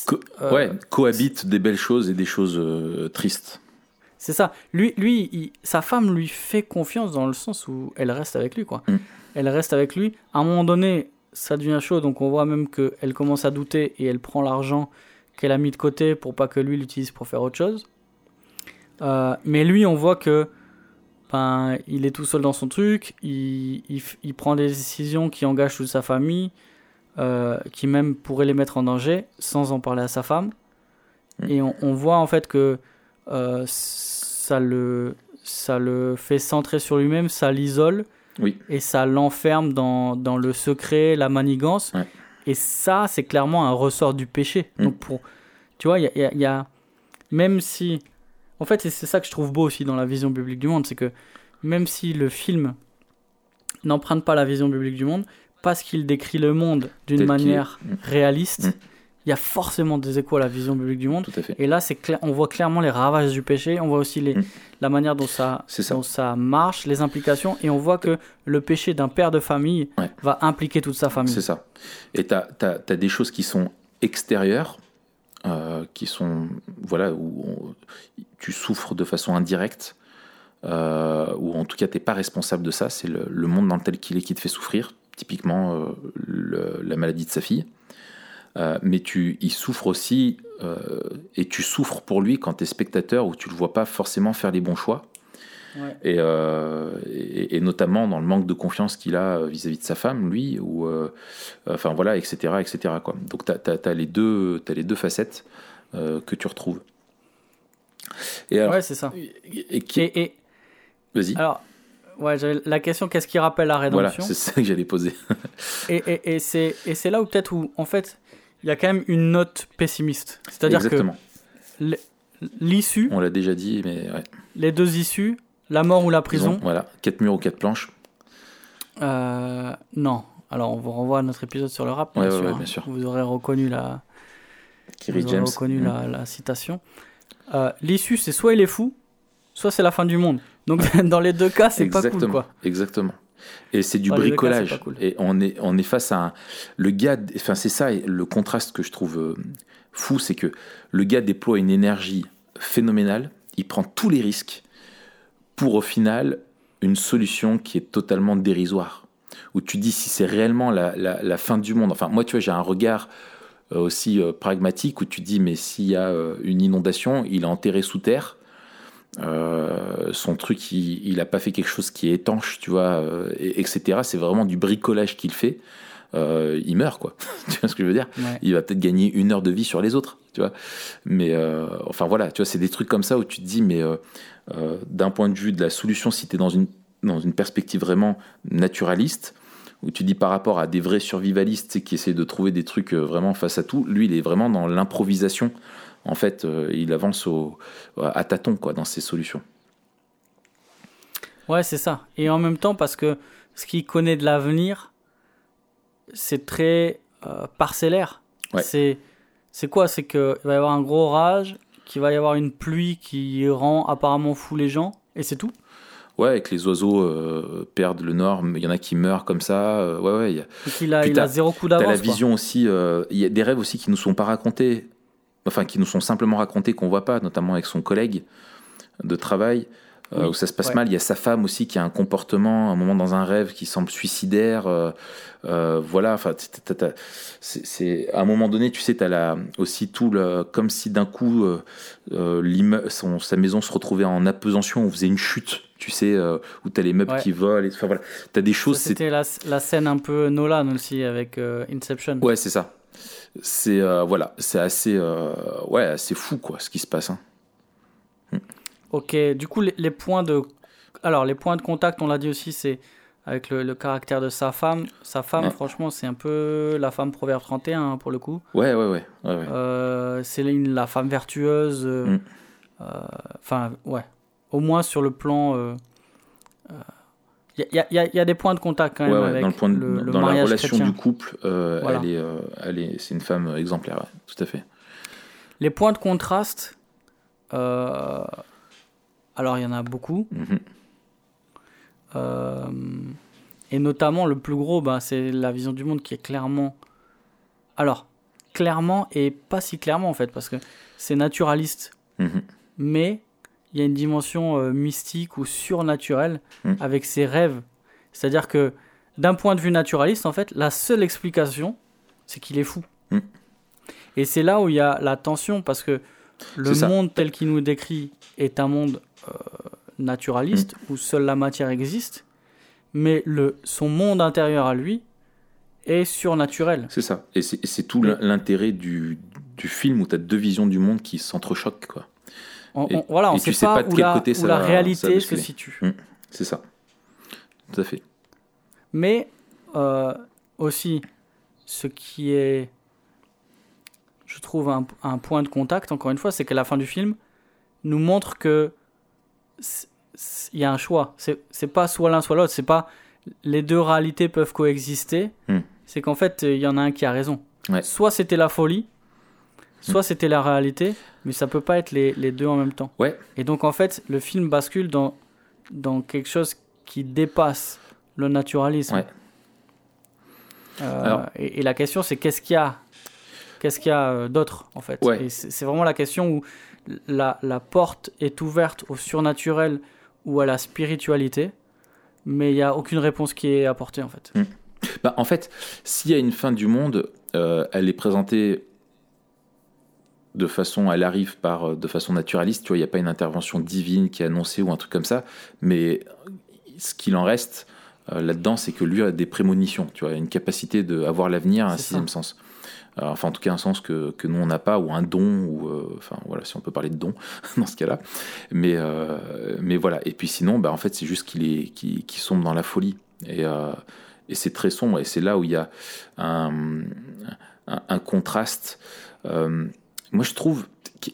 Co- euh, ouais, cohabitent des belles choses et des choses tristes. c'est ça. Lui, lui il- sa femme lui fait confiance dans le sens où elle reste avec lui, quoi. Mm. Elle reste avec lui. À un moment donné, ça devient chaud, donc on voit même qu'elle commence à douter et elle prend l'argent qu'elle a mis de côté pour pas que lui l'utilise pour faire autre chose. Euh, mais lui, on voit que ben, il est tout seul dans son truc, il, il, prend des décisions qui engagent toute sa famille, euh, qui même pourraient les mettre en danger sans en parler à sa femme. Mm. Et on, on voit en fait que euh, ça, le, ça le fait centrer sur lui-même, ça l'isole Oui. et ça l'enferme dans, dans le secret, la manigance. Ouais. Et ça, c'est clairement un ressort du péché. Mm. Donc, pour, tu vois, il y y a- il y a- Même si. En fait, c'est ça que je trouve beau aussi dans la vision biblique du monde, c'est que même si le film n'emprunte pas la vision biblique du monde, parce qu'il décrit le monde d'une manière. Mm. réaliste, Mm. Il y a forcément des échos à la vision biblique du monde. Tout à fait. Et là, c'est clair, on voit clairement les ravages du péché, on voit aussi les, Mm. la manière dont ça, dont ça marche, les implications, et on voit que le péché d'un père de famille Ouais. va impliquer toute sa famille. C'est ça. Et tu as, des choses qui sont extérieures, euh, qui sont, voilà, où on- tu souffres de façon indirecte, euh, ou en tout cas, tu n'es pas responsable de ça. C'est le, le monde dans lequel qu'il est qui te fait souffrir, typiquement euh, le- la maladie de sa fille. Euh, mais tu, il souffre aussi, euh, et tu souffres pour lui quand tu es spectateur, où tu le vois pas forcément faire les bons choix. Ouais. Et, euh, et, et notamment dans le manque de confiance qu'il a vis-à-vis de sa femme, lui, ou enfin voilà, etc., etc. Quoi. Donc tu as, les deux, t'as les deux facettes que tu retrouves. Et alors, Ouais, c'est ça. et, et qui- Et, et vas-y. alors, Ouais, la question qu'est-ce qui rappelle la Voilà, rédemption? c'est ça que j'allais poser. Et, et c'est là où peut-être où en fait il y a quand même une note pessimiste. C'est-à-dire que l'issue, On l'a déjà dit, mais ouais. les deux issues, la mort ou la prison, Voilà, quatre murs ou quatre planches. euh, non. Alors on vous renvoie à notre épisode sur le rap, bien, Ouais, ouais, sûr, ouais, hein. bien sûr. Vous aurez reconnu la, Kerry vous aurez James. reconnu Mm. la, la citation. Euh, l'issue, c'est soit il est fou, soit c'est la fin du monde. Donc (laughs) dans les deux cas, c'est pas cool quoi. Exactement. Et c'est du cas, bricolage. cool. Et on est, on est face à un. Le gars. Enfin, c'est ça, le contraste que je trouve euh, fou, c'est que le gars déploie une énergie phénoménale. Il prend tous les risques pour, au final, une solution qui est totalement dérisoire. Où tu dis si c'est réellement la, la- la fin du monde. Enfin, moi, tu vois, j'ai un regard euh, aussi euh, pragmatique où tu dis mais s'il y a une inondation, il est enterré sous terre. Euh, son truc, il, il a pas fait quelque chose qui est étanche, tu vois, euh, et- etc. C'est vraiment du bricolage qu'il fait. Euh, il meurt, quoi. (laughs) tu vois ce que je veux dire? Ouais. Il va peut-être gagner une heure de vie sur les autres, tu vois. Mais enfin voilà, tu vois, c'est des trucs comme ça où tu te dis, mais d'un point de vue de la solution, si tu es dans une, dans une perspective vraiment naturaliste, où tu dis par rapport à des vrais survivalistes qui essaient de trouver des trucs vraiment face à tout, lui, il est vraiment dans l'improvisation. En fait, euh, il avance au, à tâtons, quoi, dans ses solutions. Ouais, c'est ça. Et en même temps, parce que ce qu'il connaît de l'avenir, c'est très euh, parcellaire. Ouais. C'est, c'est quoi? C'est qu'il va y avoir un gros orage, qu'il va y avoir une pluie qui rend apparemment fou les gens, et c'est tout. Ouais, avec les oiseaux euh, perdent le nord, il y en a qui meurent comme ça. euh, ouais, ouais, il y a, Et qu'il a, Puis il t'as- a zéro coup T'as d'avance. la quoi. vision aussi, il y a des rêves aussi qui nous sont pas racontés, enfin qui nous sont simplement racontés qu'on voit pas, notamment avec son collègue de travail, euh, où ça se passe ouais. mal. Il y a sa femme aussi qui a un comportement, un moment dans un rêve qui semble suicidaire. euh, euh, voilà, enfin, c'est à un moment donné, tu sais, t'as la aussi tout le, comme si d'un coup son- sa maison se retrouvait en apesantion, on faisait une chute, tu sais, où t'as les meubles Ouais. qui volent. Enfin voilà, t'as des Ça, choses. C'était la, la scène un peu Nolan aussi avec Inception. Ouais, c'est ça. C'est euh, voilà, c'est assez euh, ouais, assez fou quoi, ce qui se passe. hein. Ok, du coup, les, les points de. Alors, les points de contact, on l'a dit aussi, c'est avec le, le caractère de sa femme. Sa femme, Ouais. franchement, c'est un peu la femme Proverbe 31 hein, pour le coup. Ouais, ouais, ouais, ouais, ouais. Euh, c'est la femme vertueuse. euh, Mm. euh, Enfin, ouais. Au moins sur le plan. Il y, a, y a- y a des points de contact quand même Ouais, ouais, avec dans le point de- le, le dans la relation chrétien. du couple, euh, Voilà. elle est, euh, elle est, c'est une femme exemplaire, ouais, tout à fait. Les points de contraste. euh, Alors, il y en a beaucoup. Mhm. Et notamment, le plus gros, bah, c'est la vision du monde qui est clairement. Alors, clairement et pas si clairement en fait, parce que c'est naturaliste, Mhm. mais il y a une dimension euh, mystique ou surnaturelle Mhm. avec ses rêves. C'est-à-dire que d'un point de vue naturaliste, en fait, la seule explication, c'est qu'il est fou. Mhm. Et c'est là où il y a la tension, parce que le ça. monde tel qu'il nous décrit est un monde euh, naturaliste, où seule la matière existe, mais le, son monde intérieur à lui est surnaturel. C'est ça. Et c'est, tout l'intérêt du, du film où tu as deux visions du monde qui s'entrechoquent, quoi. On, Et- on- voilà, on ne sait tu sais pas, pas de où, quel la, côté où ça la va- ça va réalité se situe. C'est ça. Tout à fait. Mais euh, aussi, ce qui est, je trouve, un, un point de contact, encore une fois, c'est que la fin du film nous montre que il y a un choix. C'est pas soit l'un soit l'autre. C'est pas les deux réalités peuvent coexister. Hmm. C'est qu'en fait, il y en a un qui a raison. Ouais. Soit c'était la folie, soit c'était la réalité, mais ça peut pas être les, les deux en même temps. Ouais. Et donc en fait, le film bascule dans, dans quelque chose qui dépasse le naturalisme. Ouais. Euh, Alors- et, et la question, c'est qu'est-ce qu'il y a, qu'est-ce qu'il y a euh, d'autre en fait? Ouais. C'est vraiment la question où la, la porte est ouverte au surnaturel ou à la spiritualité, mais il n'y a aucune réponse qui est apportée en fait. Bah, en fait, s'il y a une fin du monde, euh, elle est présentée de façon, elle arrive par euh, de façon naturaliste. Tu vois, il n'y a pas une intervention divine qui est annoncée ou un truc comme ça. Mais ce qu'il en reste, euh, là-dedans, c'est que lui a des prémonitions, tu vois, une capacité d'avoir l'avenir à un sixième sens. enfin, en tout cas, un sens que, que nous, on n'a pas, ou un don, ou enfin, voilà, si on peut parler de don (laughs) dans ce cas-là. Mais, mais voilà. Et puis sinon, bah, en fait, c'est juste qu'il est, qui sombre dans la folie. Et, et c'est très sombre, et c'est là où il y a un, un, contraste. Moi, je trouve qu'il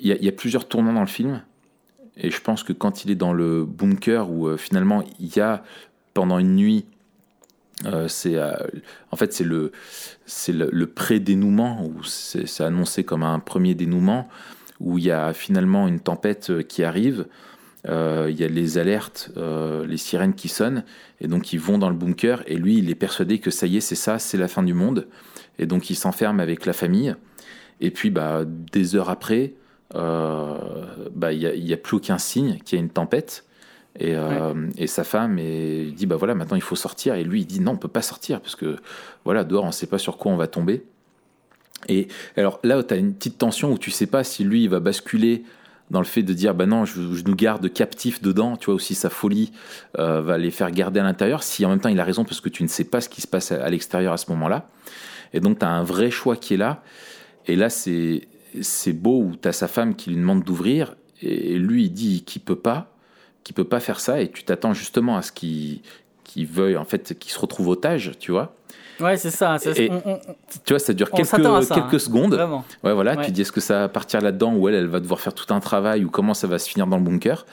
y, y, a plusieurs tournants dans le film. Et je pense que quand il est dans le bunker où euh, finalement il y a pendant une nuit, euh, euh, en fait c'est le, pré-dénouement où c'est annoncé comme un premier dénouement où il y a finalement une tempête qui arrive. il y a les alertes, les sirènes qui sonnent, et donc ils vont dans le bunker, et lui, il est persuadé que ça y est, c'est ça, c'est la fin du monde, et donc il s'enferme avec la famille, et puis bah, des heures après, euh, bah, il n'y a, plus aucun signe qu'il y a une tempête. Et, euh, et, sa femme et dit bah voilà maintenant il faut sortir. Et lui il dit non on peut pas sortir parce que voilà dehors on sait pas sur quoi on va tomber. Et alors là tu as une petite tension où tu sais pas si lui il va basculer dans le fait de dire bah non je, nous garde captifs dedans. Tu vois aussi sa folie euh, va les faire garder à l'intérieur. Si en même temps il a raison parce que tu ne sais pas ce qui se passe à, à l'extérieur à ce moment là et donc tu as un vrai choix qui est là et là c'est c'est beau où tu as sa femme qui lui demande d'ouvrir et lui il dit qu'il peut pas, qu'il peut pas faire ça et tu t'attends justement à ce qu'il veuille en fait qu'il se retrouve otage, tu vois. Ouais, c'est ça. tu vois, ça dure quelques, quelques hein. secondes. Ouais, voilà. Tu dis est-ce que ça va partir là-dedans ou elle, elle va devoir faire tout un travail ou comment ça va se finir dans le bunker?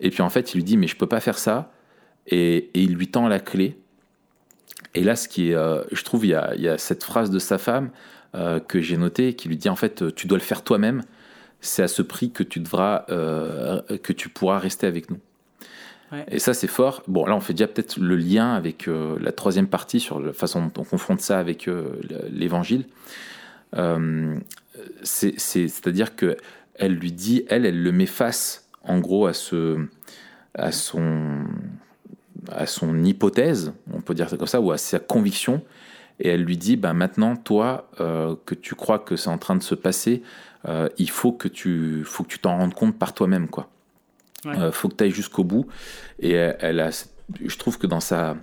Et puis en fait, il lui dit mais je peux pas faire ça et, il lui tend la clé. Et là, ce qui est, euh, je trouve, il y a, il y a cette phrase de sa femme euh, que j'ai noté qui lui dit en fait tu dois le faire toi-même. C'est à ce prix que tu devras euh, que tu pourras rester avec nous. Et ça c'est fort. Bon là on fait déjà peut-être le lien avec la troisième partie sur la façon dont on confronte ça avec l'Évangile. C'est-à-dire que elle lui dit, elle, elle le met face, en gros, à ce, à son, à son hypothèse, on peut dire ça comme ça, ou à sa conviction, et elle lui dit, ben maintenant, toi, euh, que tu crois que c'est en train de se passer, euh, il faut que tu faut que tu t'en rendes compte par toi-même, quoi. Euh, faut que tu ailles jusqu'au bout. Et elle, a, je trouve que dans sa,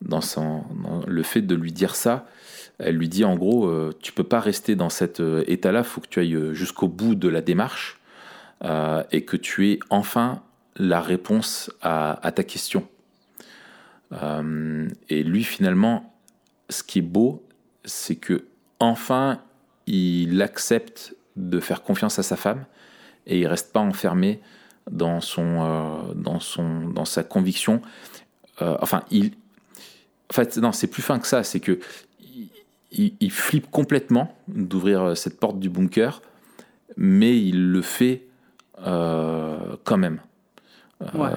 dans son, le fait de lui dire ça, elle lui dit en gros, tu peux pas rester dans cet état-là, faut que tu ailles jusqu'au bout de la démarche et que tu aies enfin la réponse à, à ta question. Et lui, finalement, ce qui est beau, c'est que enfin, il accepte de faire confiance à sa femme et il reste pas enfermé dans son, euh, dans son, dans sa conviction. Euh, enfin, il, en fait, non, c'est plus fin que ça. C'est que il, flippe complètement d'ouvrir euh, cette porte du bunker, mais il le fait quand même.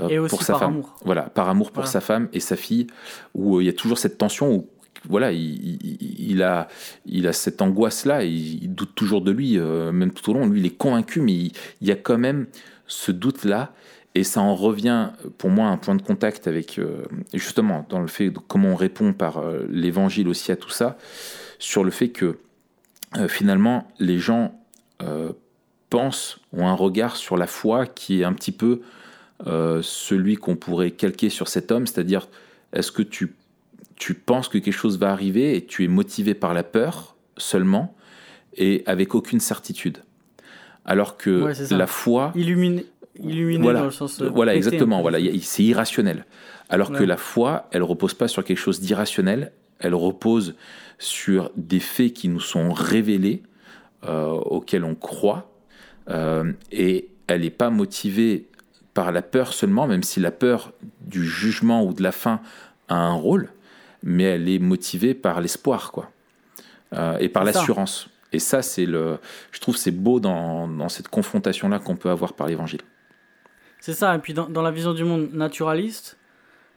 Et aussi pour sa par femme. amour. Voilà, par amour pour sa femme et sa fille, où il y a toujours cette tension où voilà, il, a, il a cette angoisse-là, il, doute toujours de lui, euh, même tout au long. Lui, il est convaincu, mais il, y a quand même ce doute-là. Et ça en revient, pour moi, à un point de contact avec, euh, justement, dans le fait de comment on répond par euh, l'évangile aussi à tout ça, sur le fait que finalement, les gens pensent, ont un regard sur la foi qui est un petit peu celui qu'on pourrait calquer sur cet homme, c'est-à-dire, est-ce que tu tu penses que quelque chose va arriver et tu es motivé par la peur seulement et avec aucune certitude? Alors que la foi... Illuminé voilà, dans le sens... Voilà, exactement. Voilà, c'est irrationnel. Alors que la foi, elle repose pas sur quelque chose d'irrationnel, elle repose sur des faits qui nous sont révélés, euh, auxquels on croit, euh, et elle n'est pas motivée par la peur seulement, même si la peur du jugement ou de la fin a un rôle, mais elle est motivée par l'espoir, quoi, euh, et par l'assurance. Et ça, c'est le, je trouve, c'est beau dans, dans cette confrontation-là qu'on peut avoir par l'Évangile. C'est ça. Et puis dans, dans, la vision du monde naturaliste,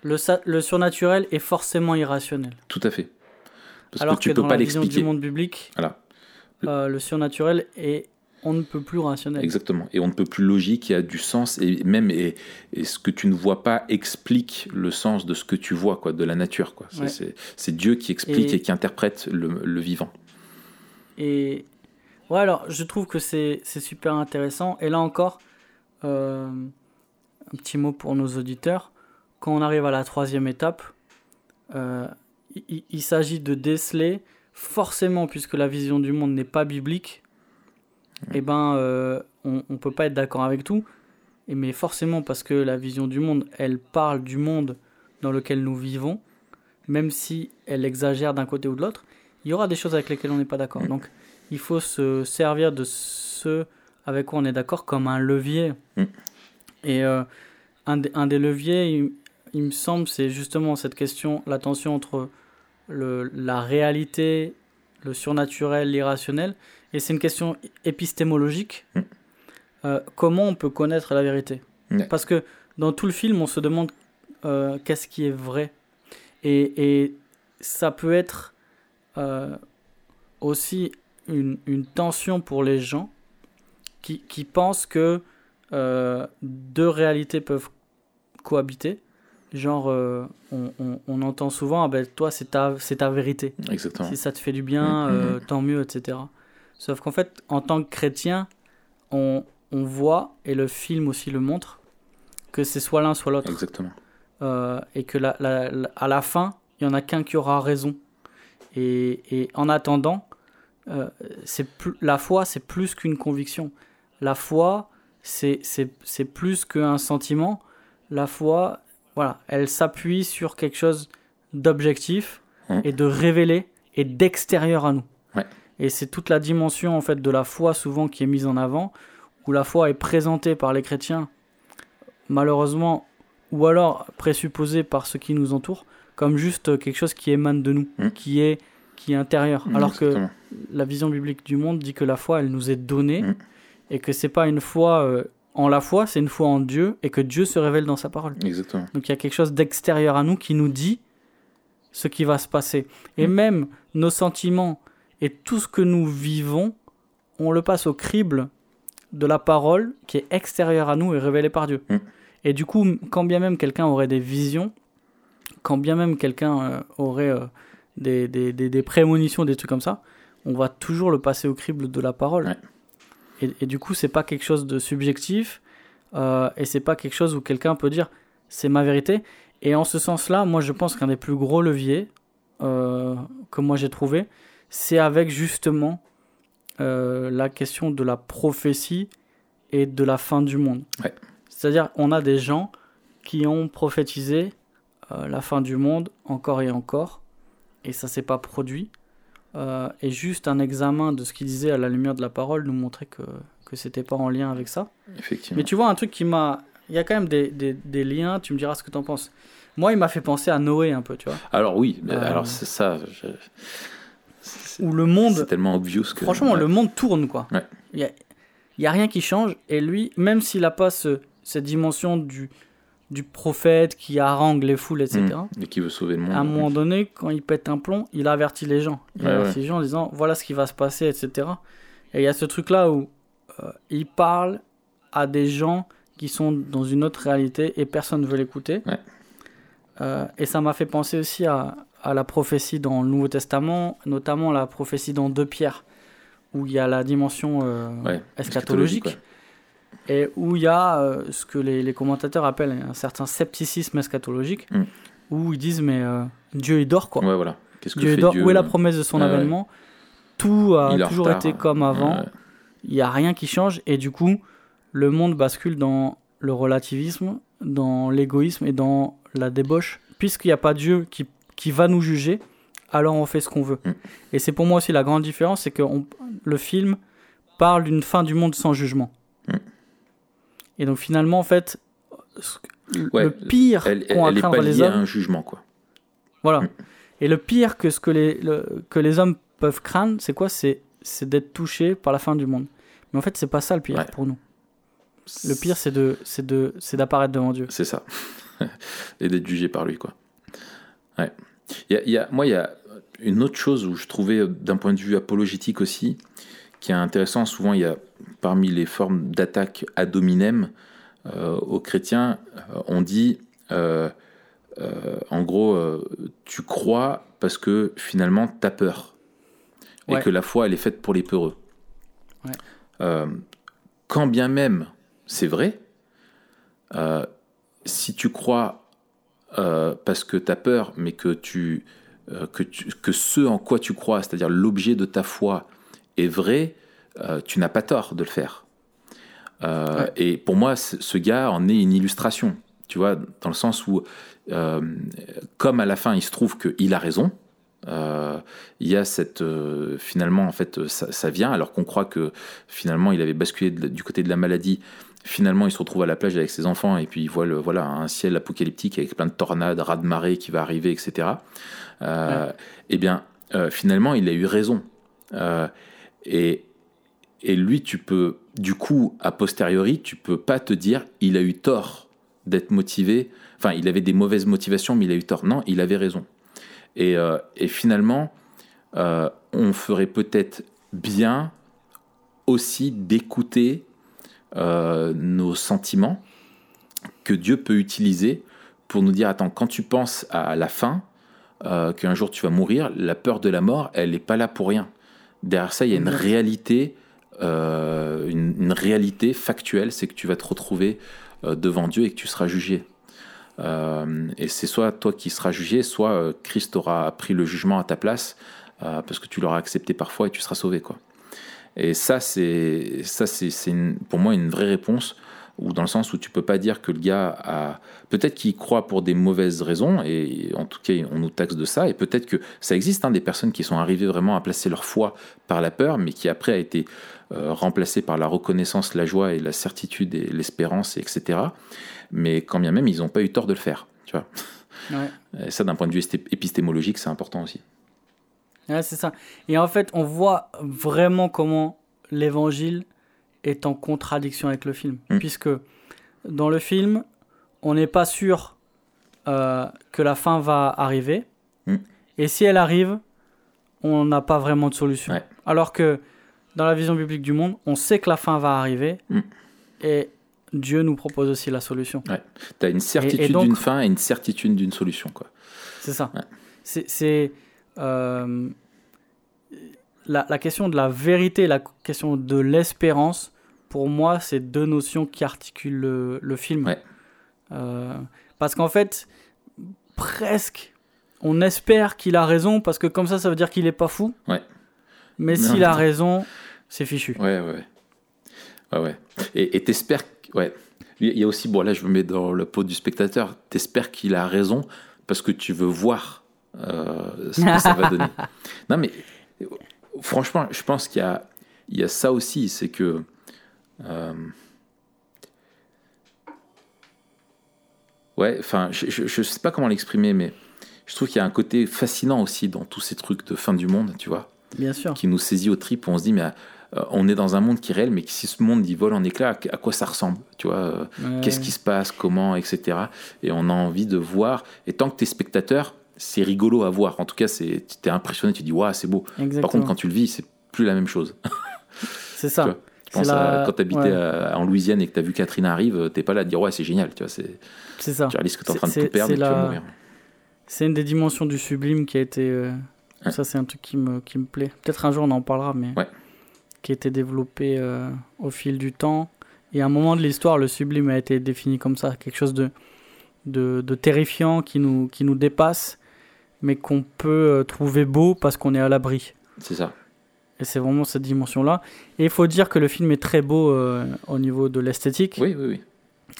le, le surnaturel est forcément irrationnel. Tout à fait. Parce Alors que tu ne peux dans pas la vision du monde biblique, voilà. Euh, le surnaturel est on ne peut plus rationnel. Exactement. Et on ne peut plus logique, il y a du sens. Et même et, ce que tu ne vois pas explique le sens de ce que tu vois, quoi, de la nature. Quoi. C'est, Dieu qui explique et, qui interprète le, vivant. Et ouais, alors je trouve que c'est, super intéressant. Et là encore, euh, un petit mot pour nos auditeurs. quand on arrive à la troisième étape, euh, il, il s'agit de déceler, forcément, puisque la vision du monde n'est pas biblique, eh ben, euh, on ne peut pas être d'accord avec tout. Et mais forcément, parce que la vision du monde, elle parle du monde dans lequel nous vivons, même si elle exagère d'un côté ou de l'autre, il y aura des choses avec lesquelles on n'est pas d'accord. Donc, il faut se servir de ce avec quoi on est d'accord comme un levier. Mm. Et euh, un, des- un des leviers, il, il me semble, c'est justement cette question, la tension entre le, la réalité, le surnaturel, l'irrationnel. Et c'est une question épistémologique. Mm. Euh, comment on peut connaître la vérité? Parce que dans tout le film, on se demande euh, qu'est-ce qui est vrai? Et, et ça peut être euh, aussi une, une tension pour les gens qui, qui pensent que deux réalités peuvent cohabiter. Genre, euh, on, on- on entend souvent, ah ben, toi, c'est ta, c'est ta vérité. Exactement. Si ça te fait du bien, euh, mhm. tant mieux, etc. Sauf qu'en fait, en tant que chrétien, on, on voit, et le film aussi le montre, que c'est soit l'un, soit l'autre. Exactement. Euh, et que la, la- la- à la fin, il y en a qu'un qui aura raison. Et, et en attendant, euh, plus, la foi, c'est plus qu'une conviction. La foi, c'est plus qu'un sentiment. La foi, voilà, elle s'appuie sur quelque chose d'objectif Mhm. et de révélé et d'extérieur à nous. Ouais. Et c'est toute la dimension en fait de la foi souvent qui est mise en avant, où la foi est présentée par les chrétiens, malheureusement, ou alors présupposée par ceux qui nous entourent, comme juste quelque chose qui émane de nous, Mhm. qui est qui est intérieur. Alors que la vision biblique du monde dit que la foi, elle nous est donnée Mhm. et que c'est pas une foi euh, en la foi, c'est une foi en Dieu et que Dieu se révèle dans sa parole. Exactement. Donc il y a quelque chose d'extérieur à nous qui nous dit ce qui va se passer. Et même nos sentiments et tout ce que nous vivons, on le passe au crible de la parole qui est extérieure à nous et révélée par Dieu. Mm. Et du coup, quand bien même quelqu'un aurait des visions, quand bien même quelqu'un euh, aurait euh, des, des, des, des prémonitions, des trucs comme ça, on va toujours le passer au crible de la parole. Ouais. Et, et du coup, c'est pas quelque chose de subjectif euh, et c'est pas quelque chose où quelqu'un peut dire c'est ma vérité. Et en ce sens-là, moi je pense qu'un des plus gros leviers euh, que moi j'ai trouvé, c'est avec justement euh, la question de la prophétie et de la fin du monde. Ouais. C'est-à-dire, on a des gens qui ont prophétisé euh, la fin du monde encore et encore, et ça s'est pas produit. Euh, et juste un examen de ce qu'il disait à la lumière de la parole nous montrait que, que c'était pas en lien avec ça. Effectivement. Mais tu vois, un truc qui m'a. Il y a quand même des, des, des liens, tu me diras ce que t'en penses. Moi, il m'a fait penser à Noé un peu, tu vois. Alors oui, mais Euh, alors c'est ça. je- Où le monde. C'est tellement obvious que. Franchement, ouais. le monde tourne, quoi. Ouais. Il y a, y a rien qui change. Et lui, même s'il n'a pas ce- cette dimension du, du prophète qui harangue les foules, etc., Mm. Et qui veut sauver le monde. à un moment donné, quand il pète un plomb, il avertit les gens. Il Ouais, avertit les gens en disant voilà ce qui va se passer, etc. Et il y a ce truc-là où euh, il parle à des gens qui sont dans une autre réalité et personne ne veut l'écouter. Euh, et ça m'a fait penser aussi à, à la prophétie dans le Nouveau Testament, notamment la prophétie dans 2 Pierre, où il y a la dimension euh, Ouais, eschatologique ouais. et où il y a euh, ce que les, les commentateurs appellent un certain scepticisme eschatologique, Mm. où ils disent mais euh, Dieu il dort quoi. Ouais, voilà. Qu'est-ce que Dieu fait dort, Dieu où est la promesse de son ouais. avènement Tout a Il toujours été comme avant, il n'y a rien qui change et du coup le monde bascule dans le relativisme, dans l'égoïsme et dans la débauche. Puisqu'il n'y a pas Dieu qui, qui va nous juger, alors on fait ce qu'on veut. Mm. Et c'est pour moi aussi la grande différence, c'est que on- le film parle d'une fin du monde sans jugement. Mm. Et donc finalement, en fait, le pire est craindre pas les liée à hommes, un jugement, quoi. voilà. Mm. Et le pire que ce que les, le- que les hommes peuvent craindre, c'est quoi? C'est c'est d'être touché par la fin du monde. Mais en fait, c'est pas ça le pire Ouais. pour nous. Le pire, c'est de, c'est de, c'est d'apparaître devant Dieu. C'est ça. (laughs) Et d'être jugé par lui, quoi. Ouais. Il y a- y a- moi, il y a une autre chose où je trouvais, euh, d'un point de vue apologétique aussi, qui est intéressant. Souvent, il y a parmi les formes d'attaque ad hominem euh, aux chrétiens, euh, on dit, euh, euh, en gros, tu crois parce que finalement, tu as peur. Et Ouais. que la foi, elle est faite pour les peureux. Ouais. Quand bien même c'est vrai, si tu crois parce que tu as peur, mais que, tu, euh, que, tu, que ce en quoi tu crois, c'est-à-dire l'objet de ta foi, est vrai, euh, tu n'as pas tort de le faire. Euh, et pour moi, ce gars en est une illustration, tu vois, dans le sens où, comme à la fin, il se trouve qu'il a raison, il y a cette finalement en fait ça, ça vient alors qu'on croit que finalement il avait basculé du côté de la maladie Finalement, il se retrouve à la plage avec ses enfants et puis il voit le, voilà, un ciel apocalyptique avec plein de tornades, raz de marée qui va arriver, etc. Euh, Eh bien, euh, finalement, il a eu raison. Euh, et, et lui, tu peux, du coup, a posteriori, tu peux pas te dire il a eu tort d'être motivé. Enfin, il avait des mauvaises motivations, mais il a eu tort. Non, il avait raison. Et, euh, et finalement, on ferait peut-être bien aussi d'écouter euh, nos sentiments que Dieu peut utiliser pour nous dire attends, quand tu penses à la fin, euh, qu'un jour tu vas mourir, la peur de la mort, elle n'est pas là pour rien. Derrière ça, il y a une réalité, euh, une, réalité factuelle, c'est que tu vas te retrouver devant Dieu et que tu seras jugé. et c'est soit toi qui seras jugé, soit Christ aura pris le jugement à ta place parce que tu l'auras accepté parfois et tu seras sauvé, quoi. Et ça, c'est ça, c'est pour moi une vraie réponse, ou dans le sens où tu peux pas dire que le gars a peut-être qu'il croit pour des mauvaises raisons, et en tout cas on nous taxe de ça, et peut-être que ça existe hein, des personnes qui sont arrivées vraiment à placer leur foi par la peur, mais qui après a été euh, remplacée par la reconnaissance, la joie et la certitude et l'espérance, etc. Mais quand bien même ils n'ont pas eu tort de le faire, tu vois. Et ça, d'un point de vue épistémologique, c'est important aussi c'est ça. Et en fait, on voit vraiment comment l'évangile est en contradiction avec le film. Mm. Puisque dans le film, on n'est pas sûr euh, que la fin va arriver. Mm. Et si elle arrive, on n'a pas vraiment de solution. Alors que dans la vision biblique du monde, on sait que la fin va arriver. Mm. Et Dieu nous propose aussi la solution. Tu as une certitude d'une fin et une certitude d'une solution. C'est ça. C'est euh, la, question de la vérité, la question de l'espérance, pour moi, c'est deux notions qui articulent le, film. Euh, parce qu'en fait, presque, on espère qu'il a raison, parce que comme ça, ça veut dire qu'il n'est pas fou. Mais s'il a raison, c'est fichu. Ouais, ouais. Ouais, ouais. Et t'espères. Ouais. Il y a aussi, bon, là, je me mets dans le pot du spectateur. T'espères qu'il a raison parce que tu veux voir ce que ça va donner. (laughs) Non, mais franchement, je pense qu'il y y a ça aussi, c'est que euh, ouais, enfin, je, ne sais pas comment l'exprimer, mais je trouve qu'il y a un côté fascinant aussi dans tous ces trucs de fin du monde, tu vois. Bien sûr. Qui nous saisit au trip, on se dit, mais euh, on est dans un monde qui est réel, mais si ce monde il vole en éclats, à, quoi ça ressemble Tu vois, qu'est-ce qui se passe, comment, etc. Et on a envie de voir. Et tant que tu es spectateur, c'est rigolo à voir. En tout cas, tu es impressionné, tu dis, waouh, c'est beau. Par contre, quand tu le vis, c'est plus la même chose. (laughs) c'est ça. Tu, penses à, quand tu habitais en Louisiane et que tu as vu Catherine arrive, t'es pas là à dire, ouais, c'est génial. Tu vois, c'est, c'est ça. Tu réalises que tu es en train de tout perdre et tu vas mourir. C'est une des dimensions du sublime qui a été. Euh, ça, c'est un truc qui me, qui me plaît. Peut-être un jour on en parlera, mais. Qui a été développé euh, au fil du temps. Et à un moment de l'histoire, le sublime a été défini comme ça, quelque chose de, de, de terrifiant qui nous, qui nous dépasse mais qu'on peut euh, trouver beau parce qu'on est à l'abri. C'est ça. Et c'est vraiment cette dimension-là. Et il faut dire que le film est très beau euh, au niveau de l'esthétique. Oui, oui, oui.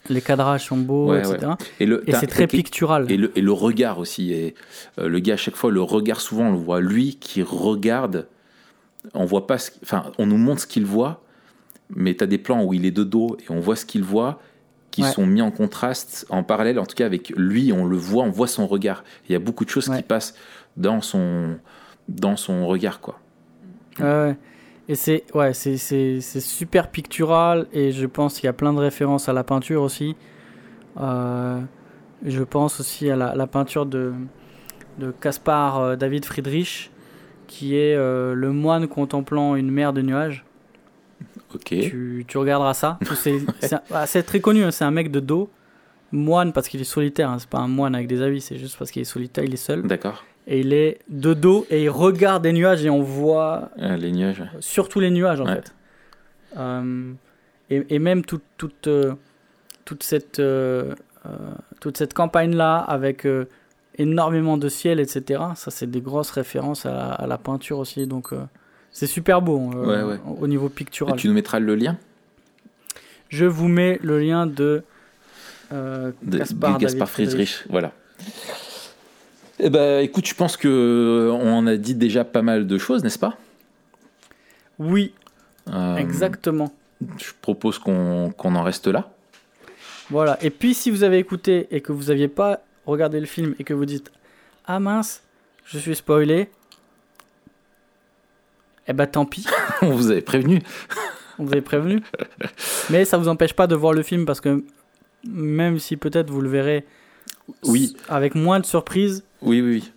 Les cadrages sont beaux, etc. Et, et c'est très pictural. Et le, et le, regard aussi. Et, euh, le gars, à chaque fois, le regard, souvent, on le voit lui qui regarde. On voit pas ce, enfin, on nous montre ce qu'il voit, mais tu as des plans où il est de dos et on voit ce qu'il voit qui sont mis en contraste, en parallèle, en tout cas avec lui, on le voit, on voit son regard. Il y a beaucoup de choses qui passent dans son, dans son regard, quoi. Ouais, et c'est ouais, c'est super pictural et je pense qu'il y a plein de références à la peinture aussi. Euh, je pense aussi à la, peinture de, de Caspar euh, David Friedrich, qui est euh, le moine contemplant une mer de nuages. Tu, tu regarderas ça. (laughs) Ah, c'est très connu, hein, c'est un mec de dos, moine parce qu'il est solitaire, hein, c'est pas un moine avec des habits, c'est juste parce qu'il est solitaire, il est seul. D'accord. Et il est de dos et il regarde des nuages et on voit. Ah, les nuages. Surtout les nuages en fait. Euh, et, et, même toute, toute, euh, toute cette, euh, toute cette campagne-là avec énormément de ciel, etc. Ça, c'est des grosses références à, la- à la peinture aussi. Donc, c'est super beau euh, Ouais, ouais. au niveau Et pictural. tu nous mettras le lien Je vous mets le lien de euh, de Gaspard, Friedrich. Voilà. Eh ben, écoute, je pense que euh, on a dit déjà pas mal de choses, n'est-ce pas? Oui, Euh, exactement. Je propose qu'on qu'on en reste là. Voilà. Et puis, si vous avez écouté et que vous n'aviez pas regardé le film et que vous dites Ah mince, je suis spoilé. Eh ben tant pis, (laughs) on vous avait prévenu. on vous avait prévenu. Mais ça vous empêche pas de voir le film parce que même si peut-être vous le verrez Oui. avec moins de surprise, Oui, oui, oui.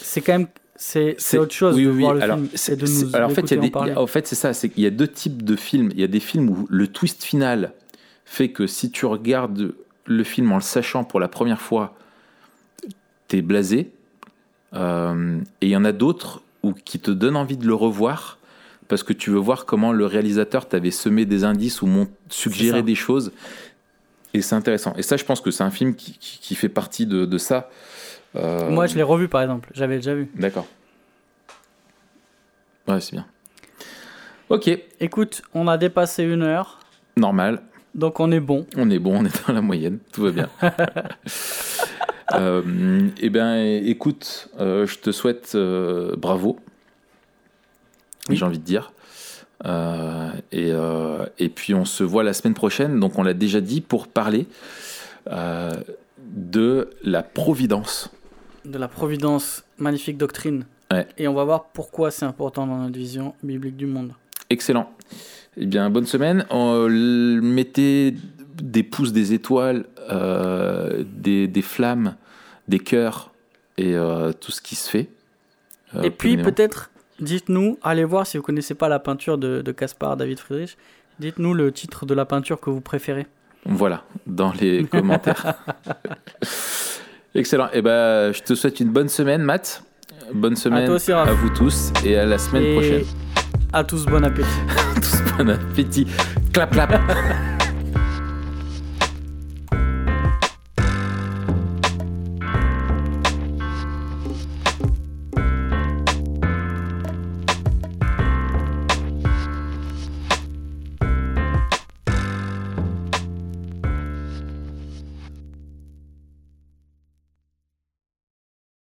c'est quand même c'est autre chose oui, de oui, voir oui. le Alors, film et de nous alors, en fait, il y a des, en parler. il y a- en fait, c'est ça, c'est qu'il y a deux types de films. Il y a des films où le twist final fait que si tu regardes le film en le sachant pour la première fois, t'es blasé. Euh, et il y en a d'autres où qui te donnent envie de le revoir parce que tu veux voir comment le réalisateur t'avait semé des indices ou suggéré des choses. Et c'est intéressant. Et ça, je pense que c'est un film qui, qui- qui fait partie de, de ça. Euh, Moi, je l'ai revu par exemple, j'avais déjà vu. D'accord. Ouais, c'est bien. Ok, Écoute, on a dépassé une heure, normal. donc on est bon. On est bon, on est dans la moyenne, tout va bien. (laughs) euh, eh bien, écoute, euh, je te souhaite euh, bravo. Oui. J'ai envie de dire. Euh, et, euh, et puis on se voit la semaine prochaine, donc on l'a déjà dit, pour parler euh, de la Providence. de la providence, magnifique doctrine. Ouais. Et on va voir pourquoi c'est important dans notre vision biblique du monde. Excellent. Eh bien, bonne semaine. Mettez des pouces, des étoiles, des, des flammes, des cœurs et tout ce qui se fait. Et puis peut-être, dites-nous, allez voir si vous connaissez pas la peinture de, Caspar David Friedrich, dites-nous le titre de la peinture que vous préférez. Voilà, dans les (laughs) commentaires. Excellent. Eh ben, je te souhaite une bonne semaine, Matt. Bonne semaine toi aussi, Raph. à vous tous et à la semaine Et prochaine. à tous, bon appétit. (laughs) Tous bon appétit. Clap, clap. (laughs)